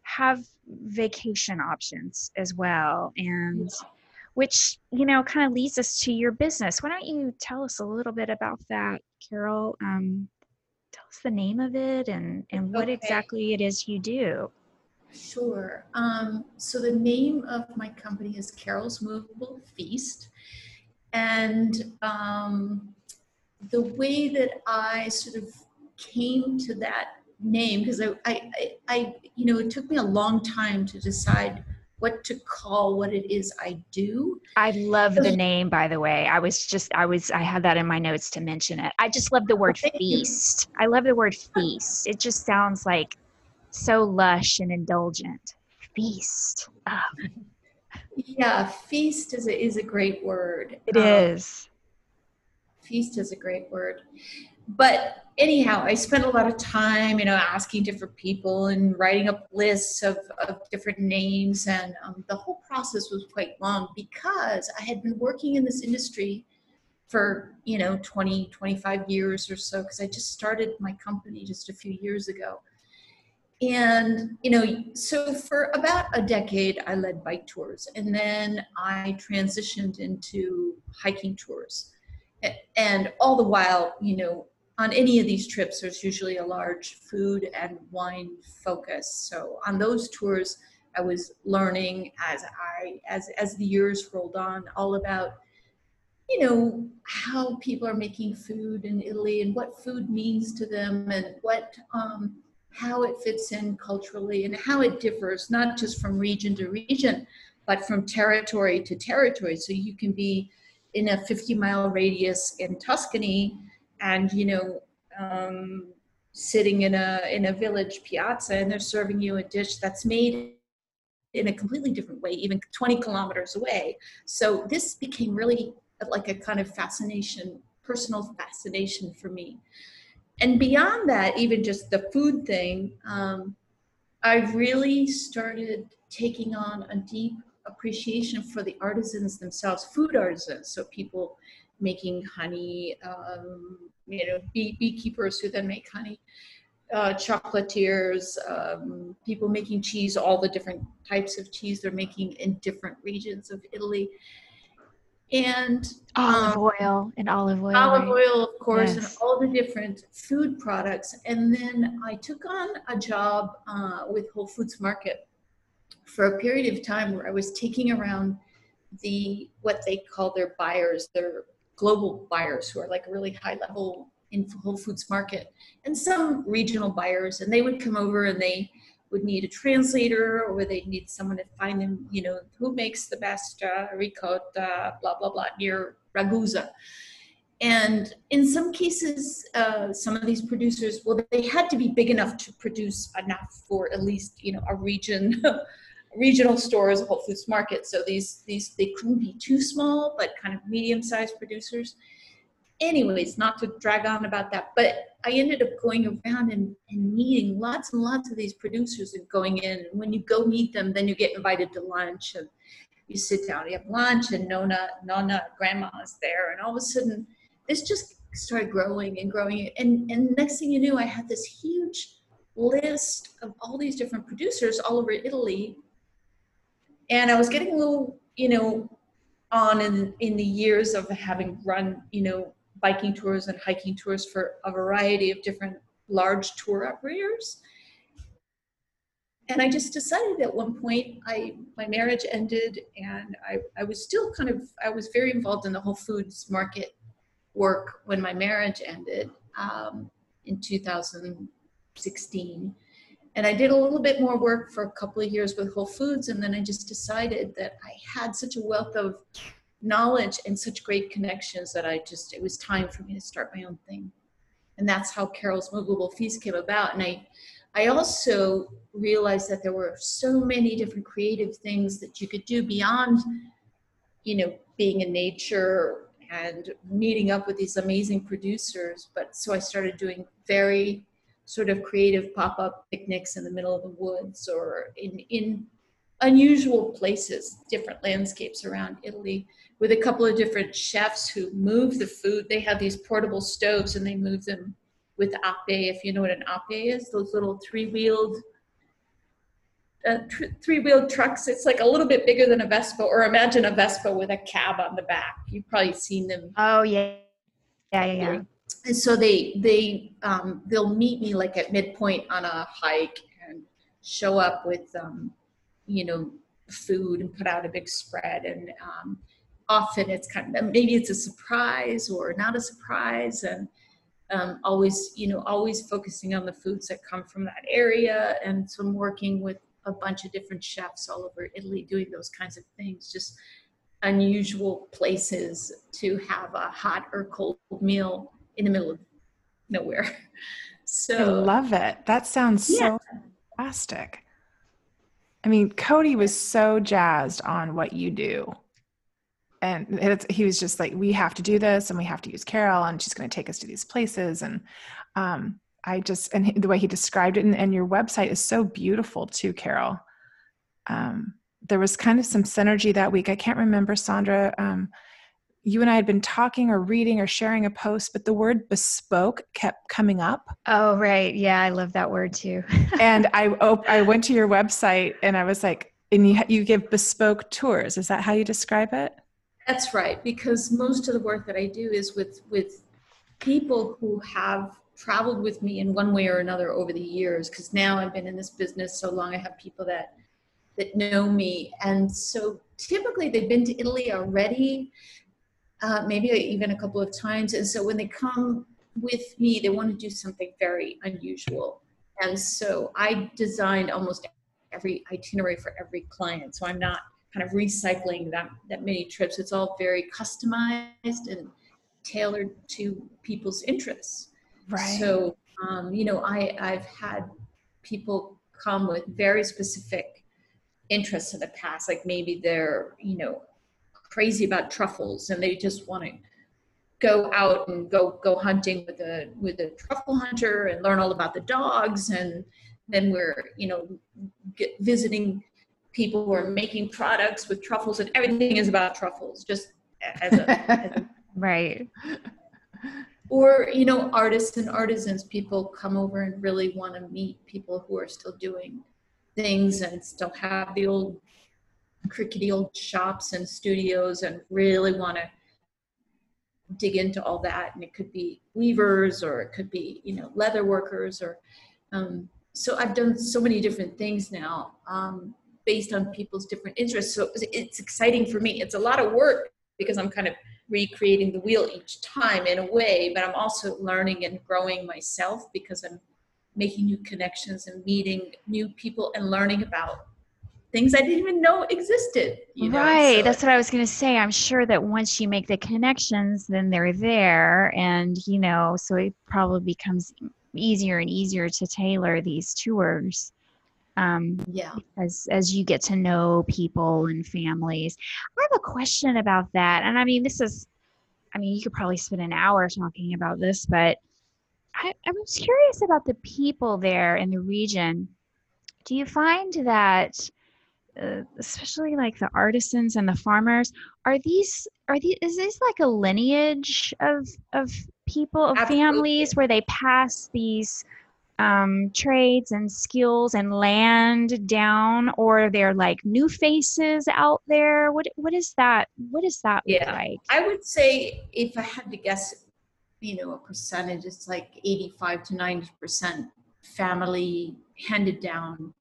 have vacation options as well and which you know kind of leads us to your business why don't you tell us a little bit about that carol um, tell us the name of it and and what Okay. exactly it is you do Sure. Um, so the name of my company is Carol's Moveable Feast. And um, the way that I sort of came to that name, because I, I, I, you know, it took me a long time to decide what to call what it is I do. I love the name, by the way. I was just, I was, I had that in my notes to mention it. I just love the word feast. I love the word feast. It just sounds like so lush and indulgent. Feast. Ah, Yeah, feast is a, is a great word. it Um, is. feast is a great word but anyhow i spent a lot of time you know asking different people and writing up lists of, of different names and um, the whole process was quite long because i had been working in this industry for you know 20 25 years or so because i just started my company just a few years ago and you know so for about a decade i led bike tours and then i transitioned into hiking tours. And all the while you know on any of these trips there's usually a large food and wine focus. So on those tours i was learning as i as as the years rolled on all about you know how people are making food in italy and what food means to them and what um, how it fits in culturally and how it differs not just from region to region but from territory to territory. So you can be in a 50 mile radius in tuscany and you know um, sitting in a in a village piazza and they're serving you a dish that's made in a completely different way even 20 kilometers away. So this became really like a kind of fascination personal fascination for me and beyond that even just the food thing um, i really started taking on a deep appreciation for the artisans themselves food artisans. So people making honey um, you know bee, beekeepers who then make honey uh, chocolatiers um, people making cheese all the different types of cheese they're making in different regions of italy and Olive um, oil and olive oil. olive right? oil, of course, and all the different food products. And then I took on a job uh, with Whole Foods Market for a period of time where I was taking around the what they call their buyers, their global buyers who are like really high level in Whole Foods Market, and some regional buyers, and they would come over and they would need a translator or they need someone to find them, you know, who makes the best uh, ricotta, blah blah blah, near Ragusa. And in some cases, uh, some of these producers, well, they had to be big enough to produce enough for at least, you know, a region, regional stores, Whole Foods Market. So these, these, they couldn't be too small, but kind of medium-sized producers. Anyways, not to drag on about that, but I ended up going around and, and meeting lots and lots of these producers and going in. And when you go meet them, then you get invited to lunch and you sit down, you have lunch, and Nona, Nona, grandma is there, and all of a sudden, this just started growing and growing. And and next thing you knew, I had this huge list of all these different producers all over Italy, and I was getting a little, you know, on in in the years of having run, you know, biking tours and hiking tours for a variety of different large tour operators. And I just decided at one point, I my marriage ended, and I, I was still kind of I was very involved in the Whole Foods market work when my marriage ended um, in 2016, and I did a little bit more work for a couple of years with Whole Foods, and then I just decided that I had such a wealth of knowledge and such great connections that I just it was time for me to start my own thing, and that's how Carol's Moveable Feast came about, and I I also realized that there were so many different creative things that you could do beyond, you know, being in nature and meeting up with these amazing producers. But so I started doing very sort of creative pop-up picnics in the middle of the woods or in in unusual places, different landscapes around Italy, with a couple of different chefs who move the food. They have these portable stoves and they move them with ape, if you know what an ape is, those little three-wheeled uh, tr- three-wheeled trucks. It's like a little bit bigger than a Vespa, or imagine a Vespa with a cab on the back. You've probably seen them. Oh yeah, yeah, yeah. yeah. And so they they um, they'll meet me like at midpoint on a hike and show up with um, you know food and put out a big spread and um, often it's kind of maybe it's a surprise or not a surprise and um, always you know always focusing on the foods that come from that area and so i'm working with a bunch of different chefs all over italy doing those kinds of things just unusual places to have a hot or cold meal in the middle of nowhere. So i love it. That sounds yeah. so fantastic. I mean cody was so jazzed on what you do and he was just like we have to do this and we have to use carol and she's going to take us to these places and um, i just and the way he described it and, and your website is so beautiful too carol. Um, there was kind of some synergy that week. I can't remember sondra um, you and i had been talking or reading or sharing a post but the word bespoke kept coming up. Oh right. Yeah i love that word too. And i op- i went to your website and i was like and you, you give bespoke tours. Is that how you describe it that's right, because most of the work that I do is with with people who have traveled with me in one way or another over the years. Because now I've been in this business so long, I have people that that know me, and so typically they've been to Italy already, uh, maybe even a couple of times. And so when they come with me, they want to do something very unusual. And so I designed almost every itinerary for every client. So I'm not kind of recycling that that many trips. It's all very customized and tailored to people's interests. Right. So um, you know, I I've had people come with very specific interests in the past, like maybe they're you know crazy about truffles and they just want to go out and go go hunting with a with a truffle hunter and learn all about the dogs and then we're you know get, visiting people who are making products with truffles and everything is about truffles just as a, as a right. Or you know artists and artisans people come over and really want to meet people who are still doing things and still have the old crickety old shops and studios and really want to dig into all that. And it could be weavers or it could be you know leather workers or um, so i've done so many different things now. Um, based on people's different interests. So it's exciting for me. It's a lot of work because I'm kind of recreating the wheel each time in a way, but I'm also learning and growing myself because I'm making new connections and meeting new people and learning about things I didn't even know existed. You know? Right. So That's what I was going to say. I'm sure that once you make the connections, then they're there. And, you know, so it probably becomes easier and easier to tailor these tours um, yeah. as as you get to know people and families. I have a question about that and i mean this is i mean you could probably spend an hour talking about this but I, i was curious about the people there in the region. Do you find that uh, especially like the artisans and the farmers are these are these is this like a lineage of of people of Absolutely. families where they pass these um, trades and skills and land down, or they're like new faces out there? What what is that? What is that yeah. like? I would say if I had to guess, you know, a percentage, it's like eighty-five to ninety percent family handed down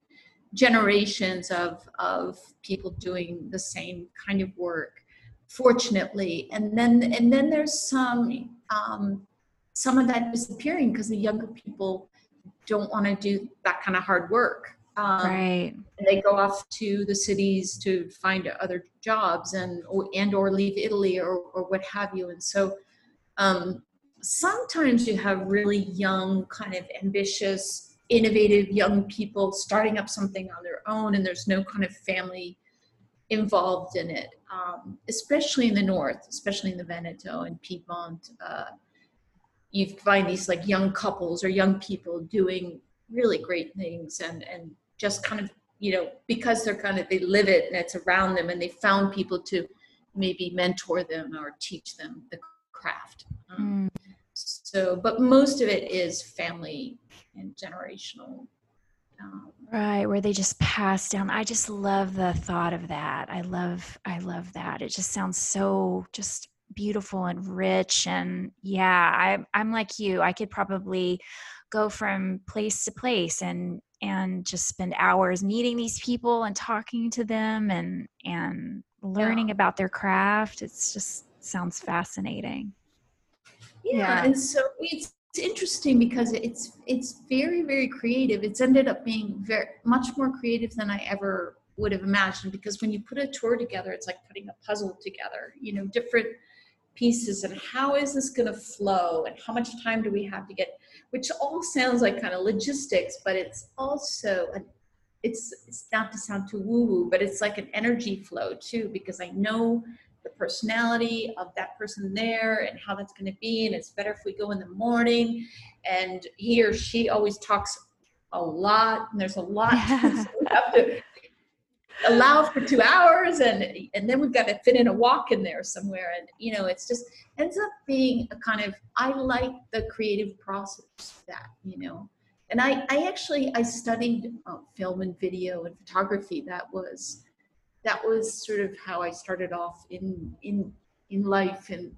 generations of of people doing the same kind of work fortunately and then and then there's some um, some of that disappearing because the younger people don't want to do that kind of hard work. Um, right. and they go off to the cities to find other jobs and or, and or leave italy or, or what have you. And so um, sometimes you have really young kind of ambitious innovative young people starting up something on their own and there's no kind of family involved in it. Um, especially in the north especially in the veneto and piedmont uh, you find these like young couples or young people doing really great things and and just kind of you know because they're kind of they live it and it's around them and they found people to maybe mentor them or teach them the craft. Um, mm. so but most of it is family and generational um, right where they just pass down. I just love the thought of that. I love i love that. It just sounds so just beautiful and rich and yeah I, i'm like you i could probably go from place to place and and just spend hours meeting these people and talking to them and and learning yeah. about their craft it's just sounds fascinating yeah, yeah. and so it's it's interesting because it's it's very very creative it's ended up being very much more creative than i ever would have imagined because when you put a tour together it's like putting a puzzle together you know different pieces and how is this going to flow and how much time do we have to get which all sounds like kind of logistics but it's also an, it's it's not to sound too woo woo but it's like an energy flow too because i know the personality of that person there and how that's going to be and it's better if we go in the morning and he or she always talks a lot and there's a lot so we have to allow for two hours and and then we've got to fit in a walk in there somewhere. And you know it's just ends up being a kind of i like the creative process that you know. And i i actually i studied uh, film and video and photography. That was that was sort of how i started off in in in life and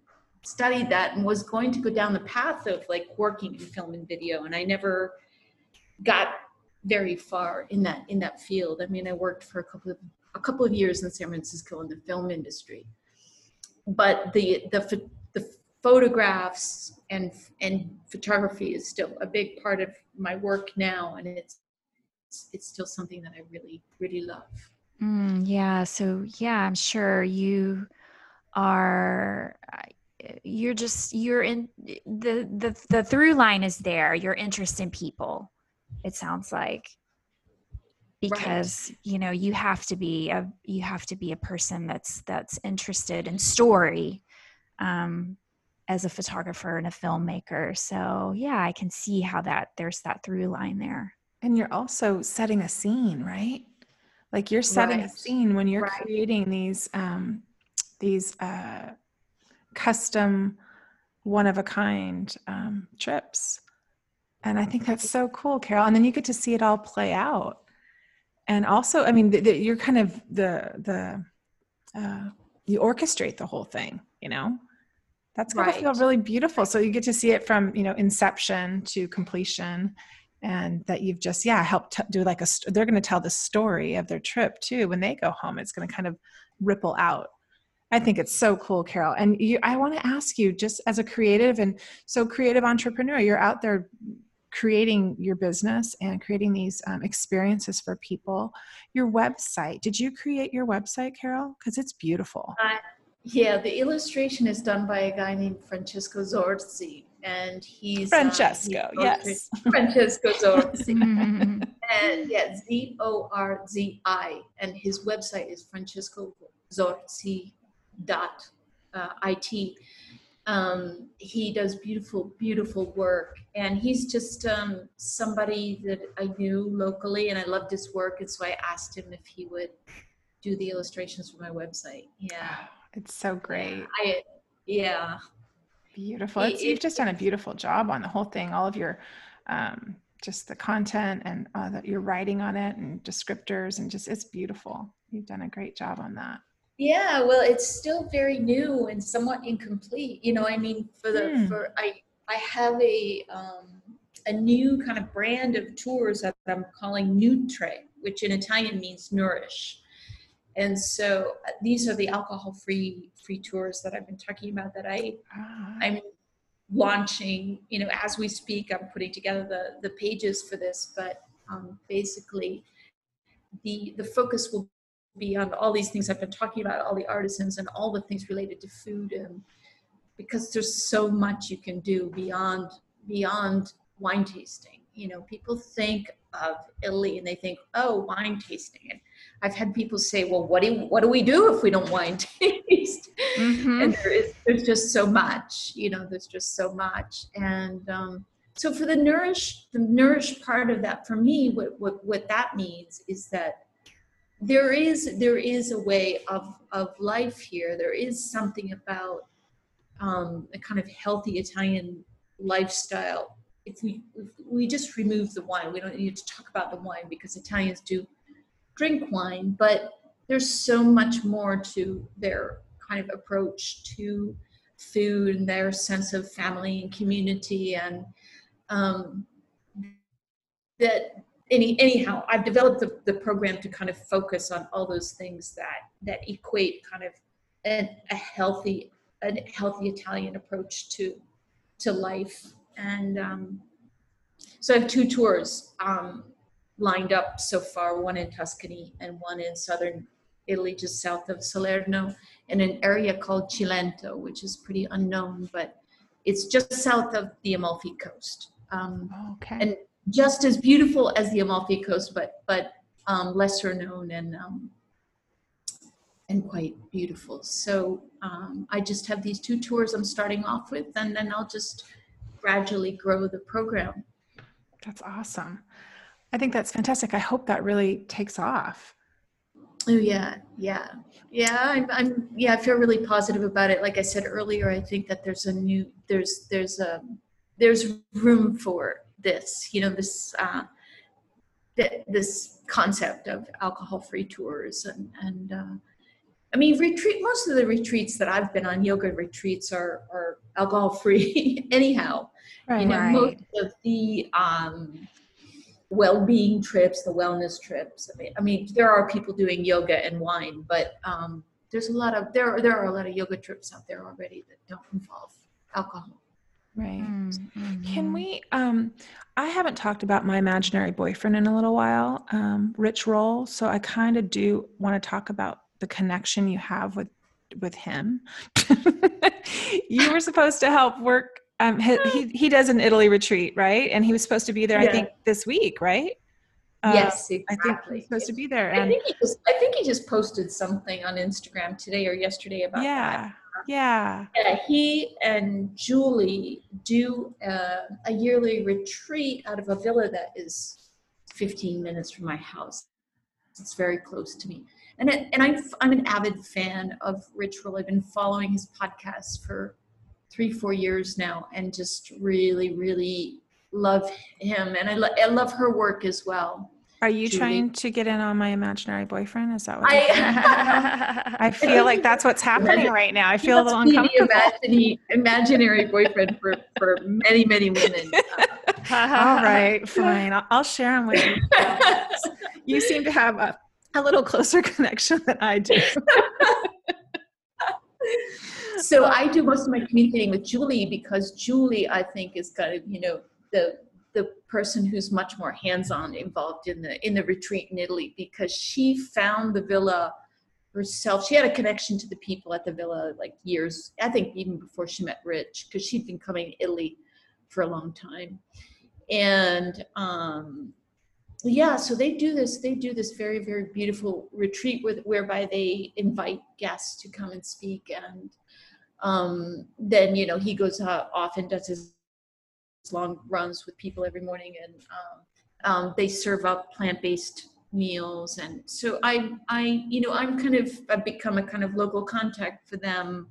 studied that and was going to go down the path of like working in film and video. And i never got very far in that in that field. I mean, I worked for a couple of a couple of years in San Francisco in the film industry, but the the the photographs and and photography is still a big part of my work now, and it's it's still something that I really really love. Mm, yeah. So yeah, I'm sure you are you're just you're in the the the through line is there your interest in people it sounds like because right. you know you have to be a you have to be a person that's that's interested in story um as a photographer and a filmmaker so yeah i can see how that there's that through line there and you're also setting a scene right like you're setting right. a scene when you're right. creating these um these uh custom one of a kind um trips and I think that's so cool, Carol. And then you get to see it all play out. And also, I mean, the, the, you're kind of the the uh, you orchestrate the whole thing. You know, that's going right. to feel really beautiful. So you get to see it from you know inception to completion, and that you've just yeah helped t- do like a. They're going to tell the story of their trip too when they go home. It's going to kind of ripple out. I think it's so cool, Carol. And you, I want to ask you, just as a creative and so creative entrepreneur, you're out there creating your business and creating these um, experiences for people. Your website, did you create your website, Carol? Because it's beautiful. Uh, yeah, the illustration is done by a guy named Francesco Zorzi. And he's Francesco, uh, he's yes. Francesco Zorzi. and yeah, Z O R Z I. And his website is francescozorzi.it. Uh, IT um, he does beautiful, beautiful work. And he's just um, somebody that I knew locally, and I loved his work. And so I asked him if he would do the illustrations for my website. Yeah. It's so great. I, yeah. Beautiful. It, you've just done a beautiful job on the whole thing. All of your, um, just the content and uh, that you're writing on it and descriptors and just, it's beautiful. You've done a great job on that. Yeah, well, it's still very new and somewhat incomplete. You know, I mean, for the hmm. for I I have a um, a new kind of brand of tours that I'm calling Nutré, which in Italian means nourish. And so uh, these are the alcohol-free free tours that I've been talking about that I Ah, I'm launching, you know, as we speak, I'm putting together the, the pages for this, but um, basically the, the focus will be on all these things I've been talking about, all the artisans and all the things related to food and because there's so much you can do beyond, beyond wine tasting. You know, people think of Italy and they think, oh, wine tasting. And I've had people say, well, what do, what do we do if we don't wine taste? mhm. and there is there's just so much you know there's just so much and um, so for the nourish the nourish part of that for me what, what what that means is that there is there is a way of of life here. There is something about um, a kind of healthy italian lifestyle. If we if we just remove the wine we don't need to talk about the wine because italians do drink wine but there's so much more to their kind of approach to food and their sense of family and community and um, that any anyhow i've developed the, the program to kind of focus on all those things that that equate kind of an, a healthy a healthy italian approach to to life and um, so i have two tours um, lined up so far one in tuscany and one in southern italy just south of salerno in an area called cilento which is pretty unknown but it's just south of the amalfi coast um, okay. and just as beautiful as the Amalfi Coast, but but um, lesser known and um, and quite beautiful. So um, I just have these two tours I'm starting off with, and then I'll just gradually grow the program. That's awesome. I think that's fantastic. I hope that really takes off. Oh yeah, yeah, yeah. I'm, I'm yeah. I feel really positive about it. Like I said earlier, I think that there's a new there's there's a there's room for this. You know this uh, th- this concept of alcohol-free tours and and uh, I mean retreat. Most of the retreats that I've been on, yoga retreats, are are alcohol-free anyhow. You know, most of the um, well-being trips, the wellness trips. I mean, I mean, there are people doing yoga and wine, but um, there's a lot of there. Are, there are a lot of yoga trips out there already that don't involve alcohol. Right. Mm, Can we? Um, I haven't talked about my imaginary boyfriend in a little while, um, Rich Roll. So I kind of do want to talk about the connection you have with with him. you were supposed to help work. Um, he, he he does an Italy retreat, right? And he was supposed to be there. I think this week, right? Uh, yes, I think exactly. he's supposed to be there. I think he just I think he just posted something on Instagram today or yesterday about that. yeah, yeah. Yeah, he and Julie do uh, a yearly retreat out of a villa that is 15 minutes from my house. It's very close to me, and it, and I'm I'm an avid fan of Rich Roll. I've been following his podcast for three four years now, and just really really love him, and I, lo- I love her work as well. Are you Julie. trying to get in on my imaginary boyfriend? Is that what? I? I feel like that's what's happening right now. I feel a little must be the uncomfortable. imagine- imaginary boyfriend for, for many, many women. All right, fine. I'll, I'll share them with you. You seem to have a, a little closer connection than I do. so I do most of my communicating with Julie because Julie, I think, is kind of, you know, the the person who's much more hands-on involved in the in the retreat in Italy because she found the villa herself. She had a connection to the people at the villa like years, I think even before she met Rich, because she'd been coming to Italy for a long time. And um yeah, so they do this, they do this very, very beautiful retreat with whereby they invite guests to come and speak and um then you know he goes uh, off and does his long runs with people every morning and um, um, they serve up plant-based meals. And so i i you know i'm kind of i've become a kind of local contact for them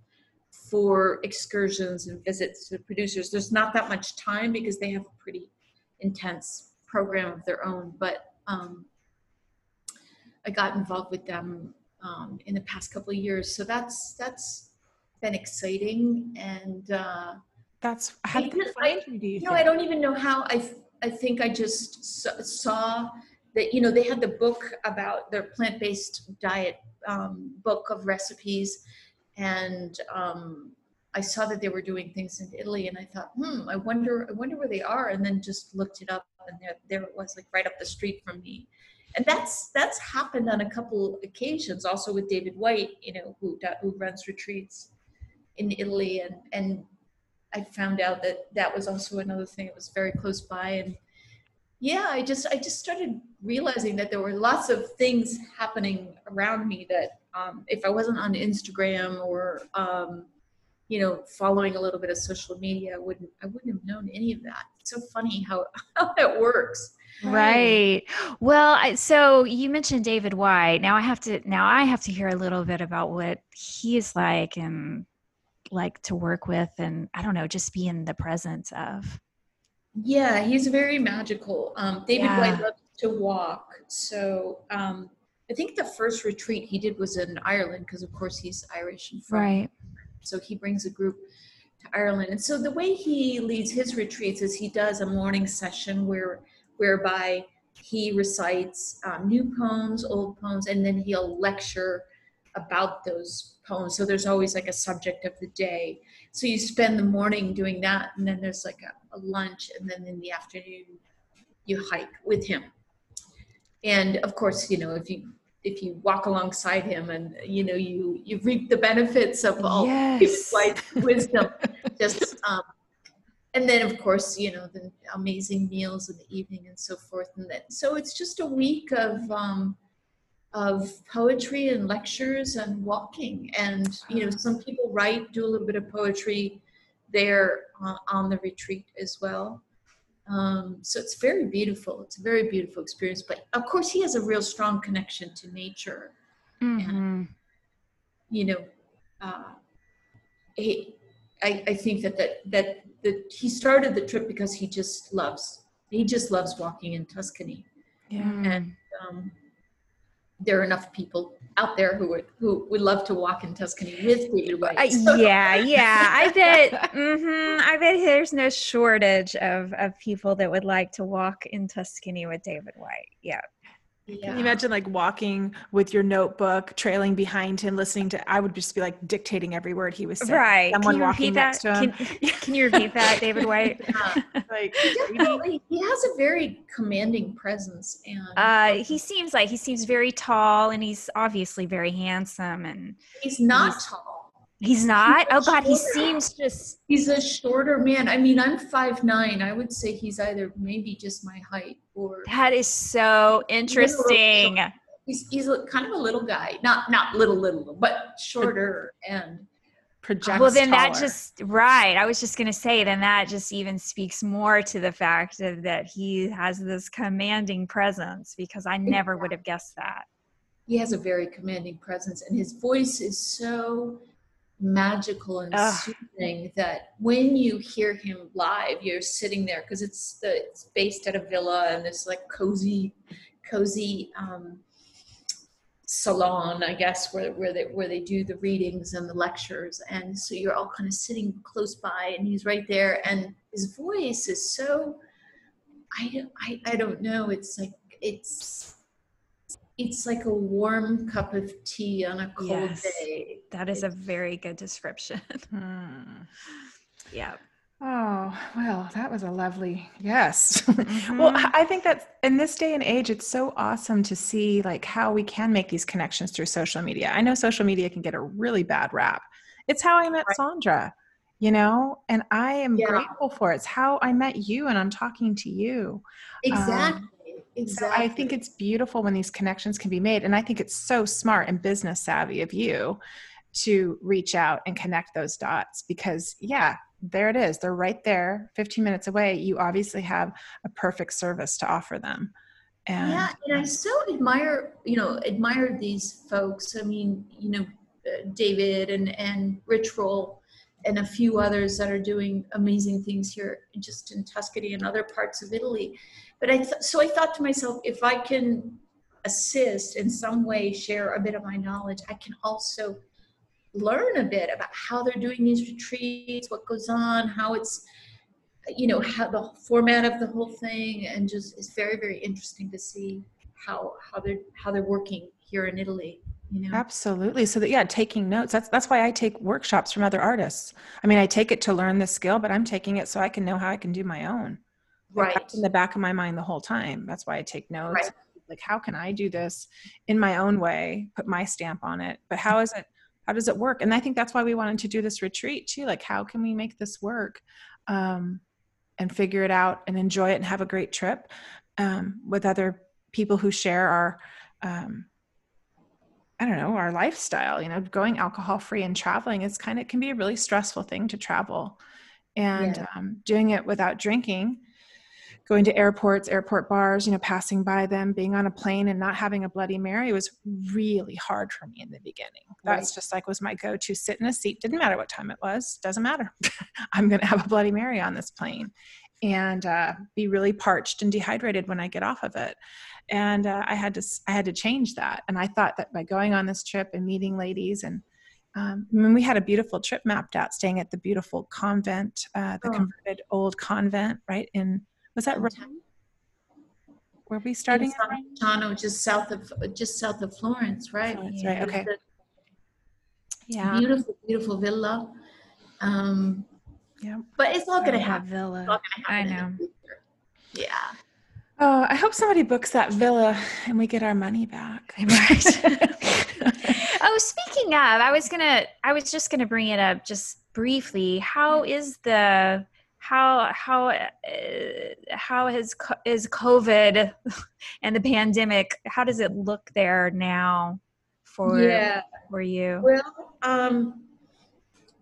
for excursions and visits to producers. There's not that much time because they have a pretty intense program of their own but um, i got involved with them um, in the past couple of years. So that's that's been exciting and uh, That's how did they find you? Do you you know, think? I don't even know how. I I think I just saw that you know they had the book about their plant-based diet um, book of recipes and um, i saw that they were doing things in italy and i thought hmm i wonder i wonder where they are and then just looked it up and there, there it was like right up the street from me and that's that's happened on a couple occasions also with david Whyte, you know who who runs retreats in italy and and i found out that that was also another thing that was very close by and yeah i just i just started realizing that there were lots of things happening around me that um, if i wasn't on instagram or um, you know following a little bit of social media i wouldn't i wouldn't have known any of that. It's so funny how how that works. Right. Well I, so you mentioned david whyte. Now i have to now i have to hear a little bit about what he is like and like to work with and i don't know just be in the presence of yeah, he's very magical. Um, David yeah. Whyte loves to walk. So um, I think the first retreat he did was in Ireland because, of course, he's Irish and from. Right. So he brings a group to Ireland, and so the way he leads his retreats is he does a morning session where whereby he recites um, new poems, old poems, and then he'll lecture about those poems. So there's always like a subject of the day. So you spend the morning doing that, and then there's like a, a lunch, and then in the afternoon you hike with him. And of course, you know if you if you walk alongside him, and you know you you reap the benefits of all yes. his life wisdom. Just um, and then of course you know the amazing meals in the evening and so forth and then so it's just a week of um, of poetry and lectures and walking. And, you know, some people write, do a little bit of poetry there uh, on the retreat as well. Um, so it's very beautiful. It's a very beautiful experience. But of course, he has a real strong connection to nature. Mm-hmm. And, you know, uh, he, I, I think that, that, that, that he started the trip because he just loves, he just loves walking in Tuscany. Yeah. And, um, there are enough people out there who would who would love to walk in Tuscany with David Whyte. Uh, yeah, yeah, I bet. mm-hmm, I bet there's no shortage of of people that would like to walk in Tuscany with David Whyte. Yeah. Yeah. Can you imagine like walking with your notebook, trailing behind him, listening to? I would just be like dictating every word he was saying. Right. Someone walking next to him. Can, can, you repeat that, David Whyte? Yeah. like he, he has a very commanding presence, and uh, he seems like he seems very tall, and he's obviously very handsome, and he's not he's, tall. He's not. He's oh God, he seems just. He's a shorter man. I mean, I'm five nine. I would say he's either maybe just my height or. That is so interesting. He's he's kind of a little guy, not not little little, but shorter and. Projects well, then taller. that just right. I was just gonna say, then that just even speaks more to the fact of, that he has this commanding presence because I never would have guessed that. He has a very commanding presence, and his voice is so magical and Ugh. soothing that when you hear him live, you're sitting there because it's the it's based at a villa and this like cozy, cozy um, salon, I guess, where where they where they do the readings and the lectures, and so you're all kind of sitting close by, and he's right there, and his voice is so. I, I, I don't know. It's like it's it's like a warm cup of tea on a cold yes, day. That is a very good description. hmm. Yeah. Oh, well, that was a lovely yes. Mm-hmm. well, I think that in this day and age, it's so awesome to see like how we can make these connections through social media. I know social media can get a really bad rap. It's how I met right. Sondra, you know, and I am yeah. grateful for it. It's how I met you and I'm talking to you. Exactly. Um, Exactly. So I think it's beautiful when these connections can be made. And I think it's so smart and business savvy of you to reach out and connect those dots because, yeah, there it is. They're right there, 15 minutes away. You obviously have a perfect service to offer them. And, yeah, and I so admire, you know, admire these folks. I mean, you know, David and and Rich Roll and a few others that are doing amazing things here, just in Tuscany and other parts of Italy. But I th- so I thought to myself, if I can assist in some way, share a bit of my knowledge, I can also learn a bit about how they're doing these retreats, what goes on, how it's, you know, how the format of the whole thing, and just it's very very interesting to see. how how they're how they're working here in Italy. You know? Absolutely. So that yeah, taking notes. That's that's why I take workshops from other artists. I mean, I take it to learn the skill, but I'm taking it so I can know how I can do my own. Right. that's in the back of my mind the whole time. That's why I take notes. Right. Like, how can I do this in my own way? Put my stamp on it. But how is it? How does it work? And I think that's why we wanted to do this retreat too. Like, how can we make this work, um, and figure it out and enjoy it and have a great trip um, with other people who share our. Um, I don't know, our lifestyle, you know, going alcohol free and traveling is kind of can be a really stressful thing to travel. And Yeah. um, doing it without drinking, going to airports, airport bars, you know, passing by them, being on a plane and not having a Bloody Mary was really hard for me in the beginning. That's Right. just like was my go to sit in a seat. Didn't matter what time it was, doesn't matter. I'm going to have a Bloody Mary on this plane and uh, be really parched and dehydrated when I get off of it and uh, I had to I had to change that. And I thought that by going on this trip and meeting ladies, and um, I mean, we had a beautiful trip mapped out, staying at the beautiful convent, uh, the Oh. converted old convent, right in was that Rome? Were we starting? in at Rome? Just south of just south of Florence, right? Florence, right, okay. Yeah, Beautiful, beautiful villa. Um, yeah. but it's all gonna happen. It's Villa. all gonna I happen. in know. Yeah. Oh, I hope somebody books that villa and we get our money back. Right. Oh, speaking of, I was gonna, I was just gonna bring it up just briefly. How is the how how uh, how has is COVID and the pandemic? How does it look there now for Yeah. for you? Well, um,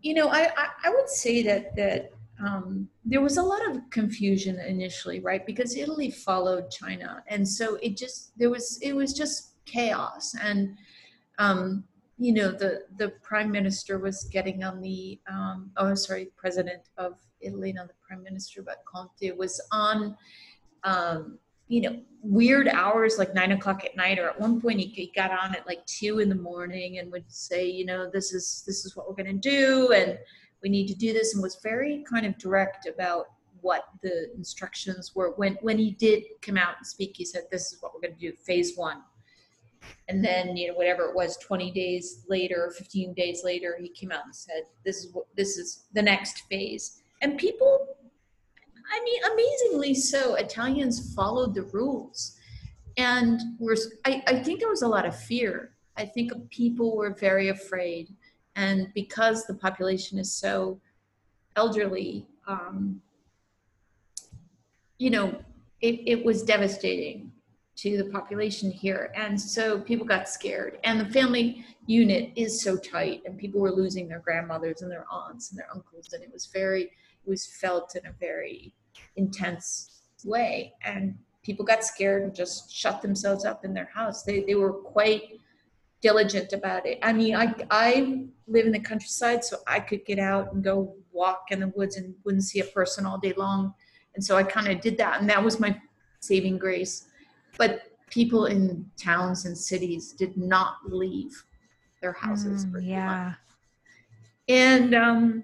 you know, I, I, I would say that that um, there was a lot of confusion initially, right? Because Italy followed China, and so it just there was it was just chaos, and um, you know the the prime minister was getting on the um, oh sorry, president of Italy, not the prime minister, but Conte was on. Um, you know, weird hours like nine o'clock at night, or at one point he, he got on at like two in the morning and would say, you know, this is this is what we're going to do, and we need to do this, and was very kind of direct about what the instructions were. When when he did come out and speak, he said, "This is what we're going to do, phase one." And then, you know, whatever it was, 20 days later, 15 days later, he came out and said, "This is what this is the next phase." And people I mean, amazingly so, Italians followed the rules. And we're, I, I think there was a lot of fear. I think people were very afraid. And because the population is so elderly, um, you know, it, it was devastating to the population here. And so people got scared. And the family unit is so tight, and people were losing their grandmothers and their aunts and their uncles. And it was very, was felt in a very intense way. And people got scared and just shut themselves up in their house. They, they were quite diligent about it. I mean I, I live in the countryside so i could get out and go walk in the woods and wouldn't see a person all day long. And so i kind of did that and that was my saving grace. But people in towns and cities did not leave their houses Mm, for two months yeah. and um,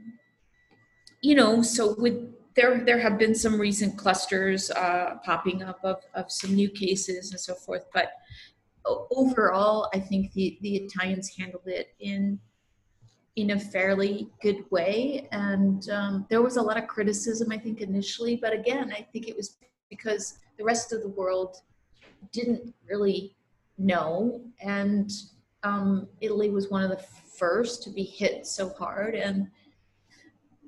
you know so with there there have been some recent clusters uh, popping up of, of some new cases and so forth but overall i think the the italians handled it in in a fairly good way. And um, there was a lot of criticism i think initially but again i think it was because the rest of the world didn't really know. And um, italy was one of the first to be hit so hard. And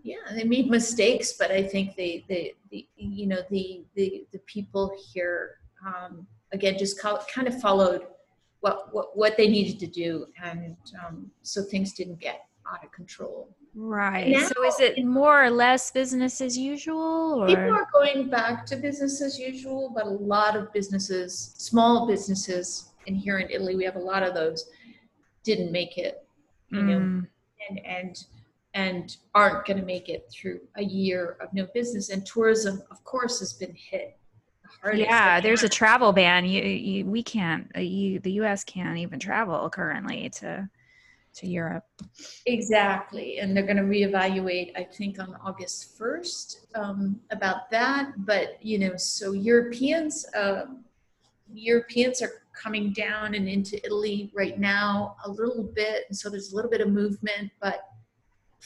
yeah they made mistakes but i think they they, the you know the the the people here um, again just kind of followed what, what what they needed to do and um, so things didn't get out of control. Right. Now- so is it more or less business as usual or? People are going back to business as usual but a lot of businesses small businesses and here in italy we have a lot of those didn't make it you know? Mm, and and and aren't going to make it through a year of no business and tourism of course has been hit the yeah, there's a travel ban. You, you we can't. Uh, you, the U.S. can't even travel currently to to Europe. exactly and they're going to reevaluate i think on august 1st um, about that but you know so europeans um, Europeans are coming down and into Italy right now a little bit, and so there's a little bit of movement. But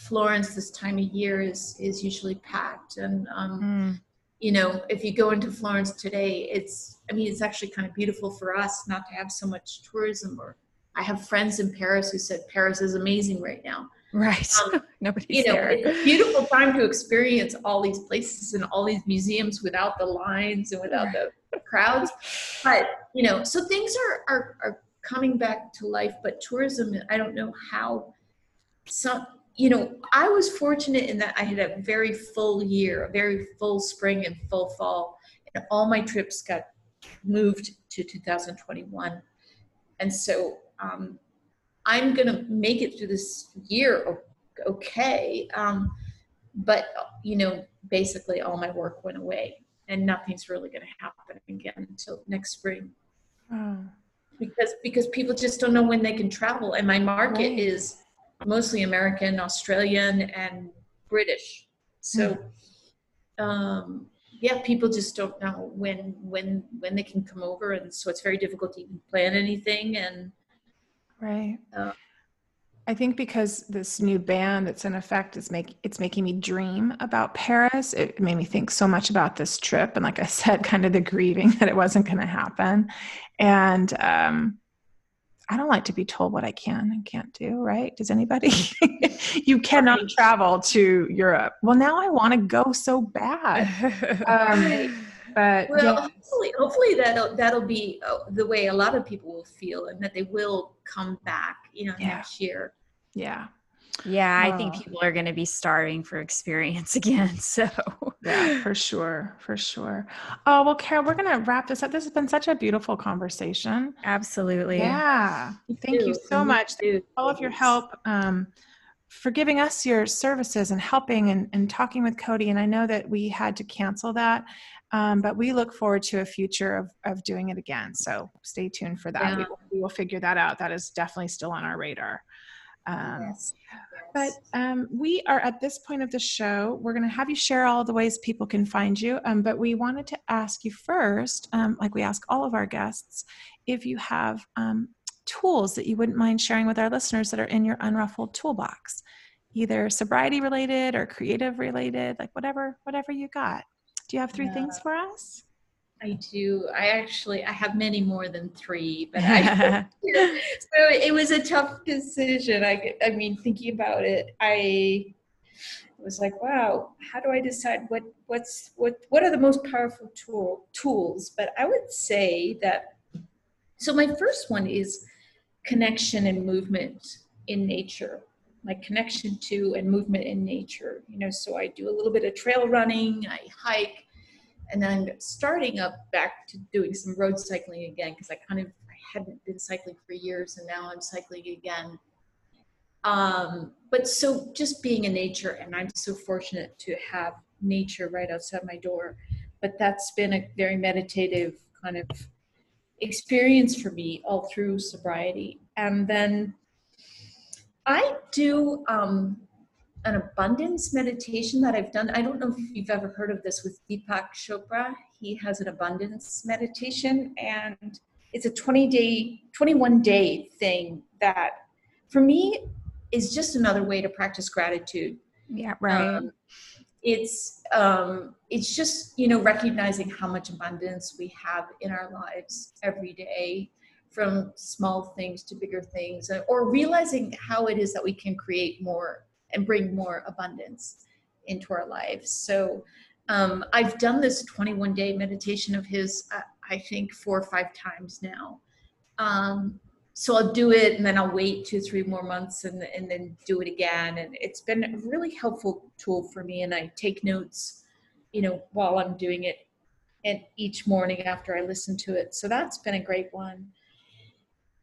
Florence this time of year is is usually packed, and um, Mm. you know if you go into Florence today, it's I mean it's actually kind of beautiful for us not to have so much tourism. Or I have friends in Paris who said Paris is amazing right now. Right. Um, Nobody's you know, there. it's a beautiful time to experience all these places and all these museums without the lines and without the crowds. But you know, so things are are, are coming back to life. But tourism, I don't know how. Some, you know, I was fortunate in that I had a very full year, a very full spring and full fall, and all my trips got moved to 2021, and so. Um, I'm gonna make it through this year okay. Um, but you know, basically all my work went away and nothing's really gonna happen again until next spring Oh, because because people just don't know when they can travel and my market Right. is mostly American, Australian and British. So um yeah, people just don't know when when when they can come over and so it's very difficult to even plan anything and right. Uh, I think because this new ban that's in effect is make it's making me dream about Paris. It made me think so much about this trip, and like I said, kind of the grieving that it wasn't going to happen. And um, I don't like to be told what I can and can't do. Right? Does anybody? you cannot travel to Europe. Well, now I want to go so bad. Um, but Well, yeah, hopefully, hopefully that'll that'll be uh, the way a lot of people will feel, and that they will come back, you know, Yeah. next year. yeah, yeah, I think people are going to be starving for experience again. So, yeah, for sure, for sure. Oh well, Carol, we're gonna wrap this up. This has been such a beautiful conversation. absolutely. Yeah. Thank you too. so Me much. Thank you for all of your help um, for giving us your services and helping and, and talking with Cody. And I know that we had to cancel that, um, but we look forward to a future of, of doing it again. So stay tuned for that. We, will, we will figure that out. That is definitely still on our radar. Um, Yes. But um, we are at this point of the show. We're going to have you share all the ways people can find you. Um, but we wanted to ask you first, um, like we ask all of our guests, if you have um, tools that you wouldn't mind sharing with our listeners that are in your unruffled toolbox, either sobriety related or creative related, like whatever, whatever you got. Do you have three things for us? I do. I actually I have many more than three, but I so it was a tough decision. I I mean, thinking about it, I was like, wow, how do I decide what what's what what are the most powerful tool tools? But I would say that so my first one is connection and movement in nature. My connection to and movement in nature. You know, so I do a little bit of trail running, I hike, and then starting up back to doing some road cycling again because I kind of I hadn't been cycling for years and now I'm cycling again. Um, but so just being in nature, and I'm so fortunate to have nature right outside my door. But that's been a very meditative kind of experience for me all through sobriety. And then I do um, an abundance meditation that I've done. I don't know if you've ever heard of this with Deepak Chopra. He has an abundance meditation, and it's a 20 day, 21 day thing that for me is just another way to practice gratitude. Yeah, right. Um, it's um, it's just you know recognizing how much abundance we have in our lives every day, from small things to bigger things, or realizing how it is that we can create more and bring more abundance into our lives. So um, I've done this 21 day meditation of his, uh, I think four or five times now. Um, so I'll do it and then I'll wait two, three more months and, and then do it again. And it's been a really helpful tool for me. And I take notes, you know, while I'm doing it and each morning after I listen to it. So that's been a great one.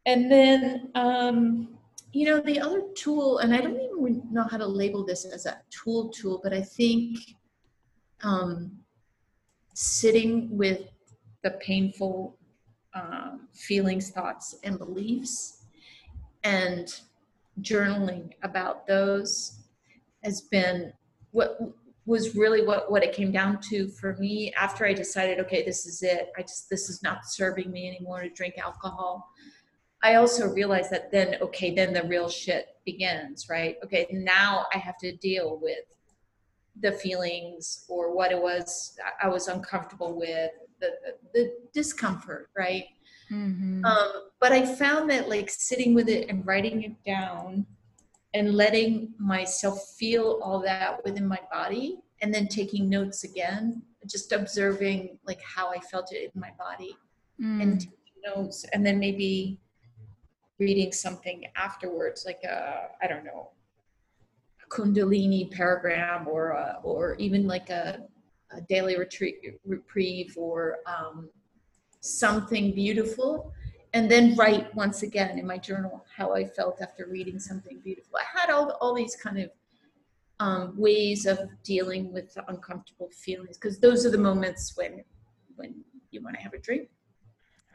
And then, um, you know, the other tool, and I don't even know how to label this as a tool tool, but I think um, sitting with the painful um, feelings, thoughts, and beliefs, and journaling about those has been what was really what what it came down to for me after I decided, okay, this is it. I just this is not serving me anymore to drink alcohol. I also realized that then, okay, then the real shit begins, right? Okay, now I have to deal with the feelings or what it was I was uncomfortable with, the, the, discomfort, right? Mm-hmm. Um, but I found that like sitting with it and writing it down and letting myself feel all that within my body and then taking notes again, just observing like how I felt it in my body mm. and taking notes and then maybe reading something afterwards, like a, I don't know, a Kundalini paragram or, a, or even like a, a daily retreat, reprieve or um, something beautiful and then write once again in my journal how I felt after reading something beautiful. I had all, all these kind of um, ways of dealing with the uncomfortable feelings because those are the moments when when you want to have a drink,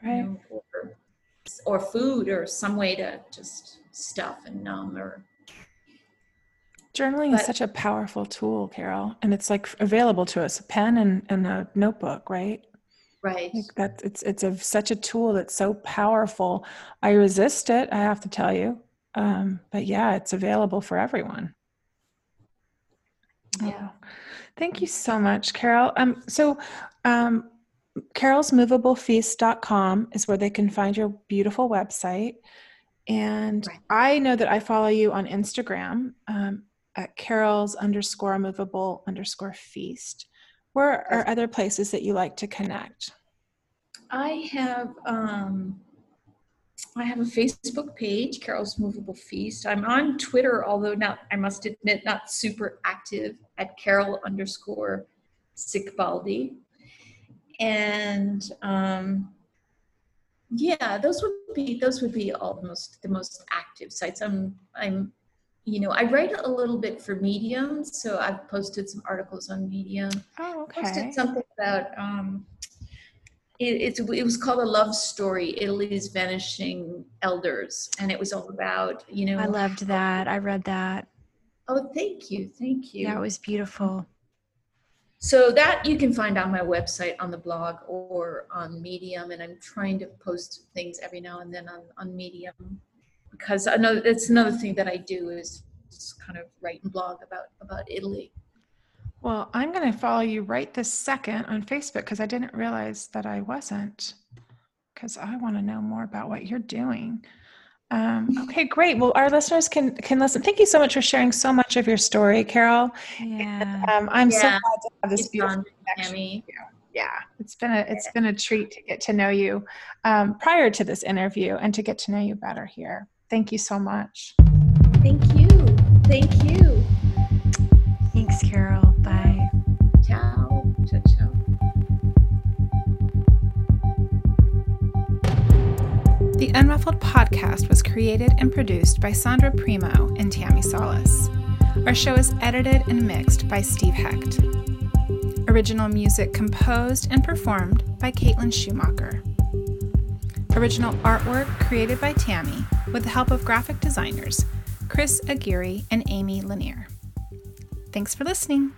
right? You know, or, or food or some way to just stuff and numb or Journaling but, is such a powerful tool, Carol, and it's like available to us a pen and, and a notebook, right? Right. Like that it's it's a, such a tool that's so powerful. I resist it, I have to tell you. Um, but yeah, it's available for everyone. Yeah. Oh, thank you so much, Carol. Um, so um, carolsmoveablefeast.com is where they can find your beautiful website. And right. I know that I follow you on Instagram um, at carol's underscore moveable underscore feast. Where are other places that you like to connect? I have um, I have a Facebook page, Carol's Moveable Feast. I'm on Twitter, although not I must admit not super active at Carol underscore Sicbaldi. And um, yeah, those would be those would be almost the most active sites. I'm I'm you know, I write a little bit for Medium, so I've posted some articles on Medium. Oh, okay. Posted something about um, it, it was called a love story, Italy's vanishing elders, and it was all about you know. I loved that. I read that. Oh, thank you, thank you. that was beautiful. So that you can find on my website, on the blog, or on Medium, and I'm trying to post things every now and then on on Medium because know it's another thing that I do is kind of write and blog about about Italy. Well, I'm going to follow you right this second on Facebook because I didn't realize that I wasn't because I want to know more about what you're doing. Um, okay, great. Well, our listeners can can listen. Thank you so much for sharing so much of your story, Carol. Yeah. um, I'm yeah. so glad to have this beautiful connection. Yeah, it's been a it's been a treat to get to know you um, prior to this interview and to get to know you better here. Thank you so much. Thank you. Thank you. Thanks, Carol. Bye. Ciao. Ciao, The Unruffled podcast was created and produced by Sondra Primo and Tammi Salas. Our show is edited and mixed by Steve Hecht. Original music composed and performed by Caitlin Schumacher. Original artwork created by Tammi with the help of graphic designers Chris Aguirre and Amy Lanier. Thanks for listening.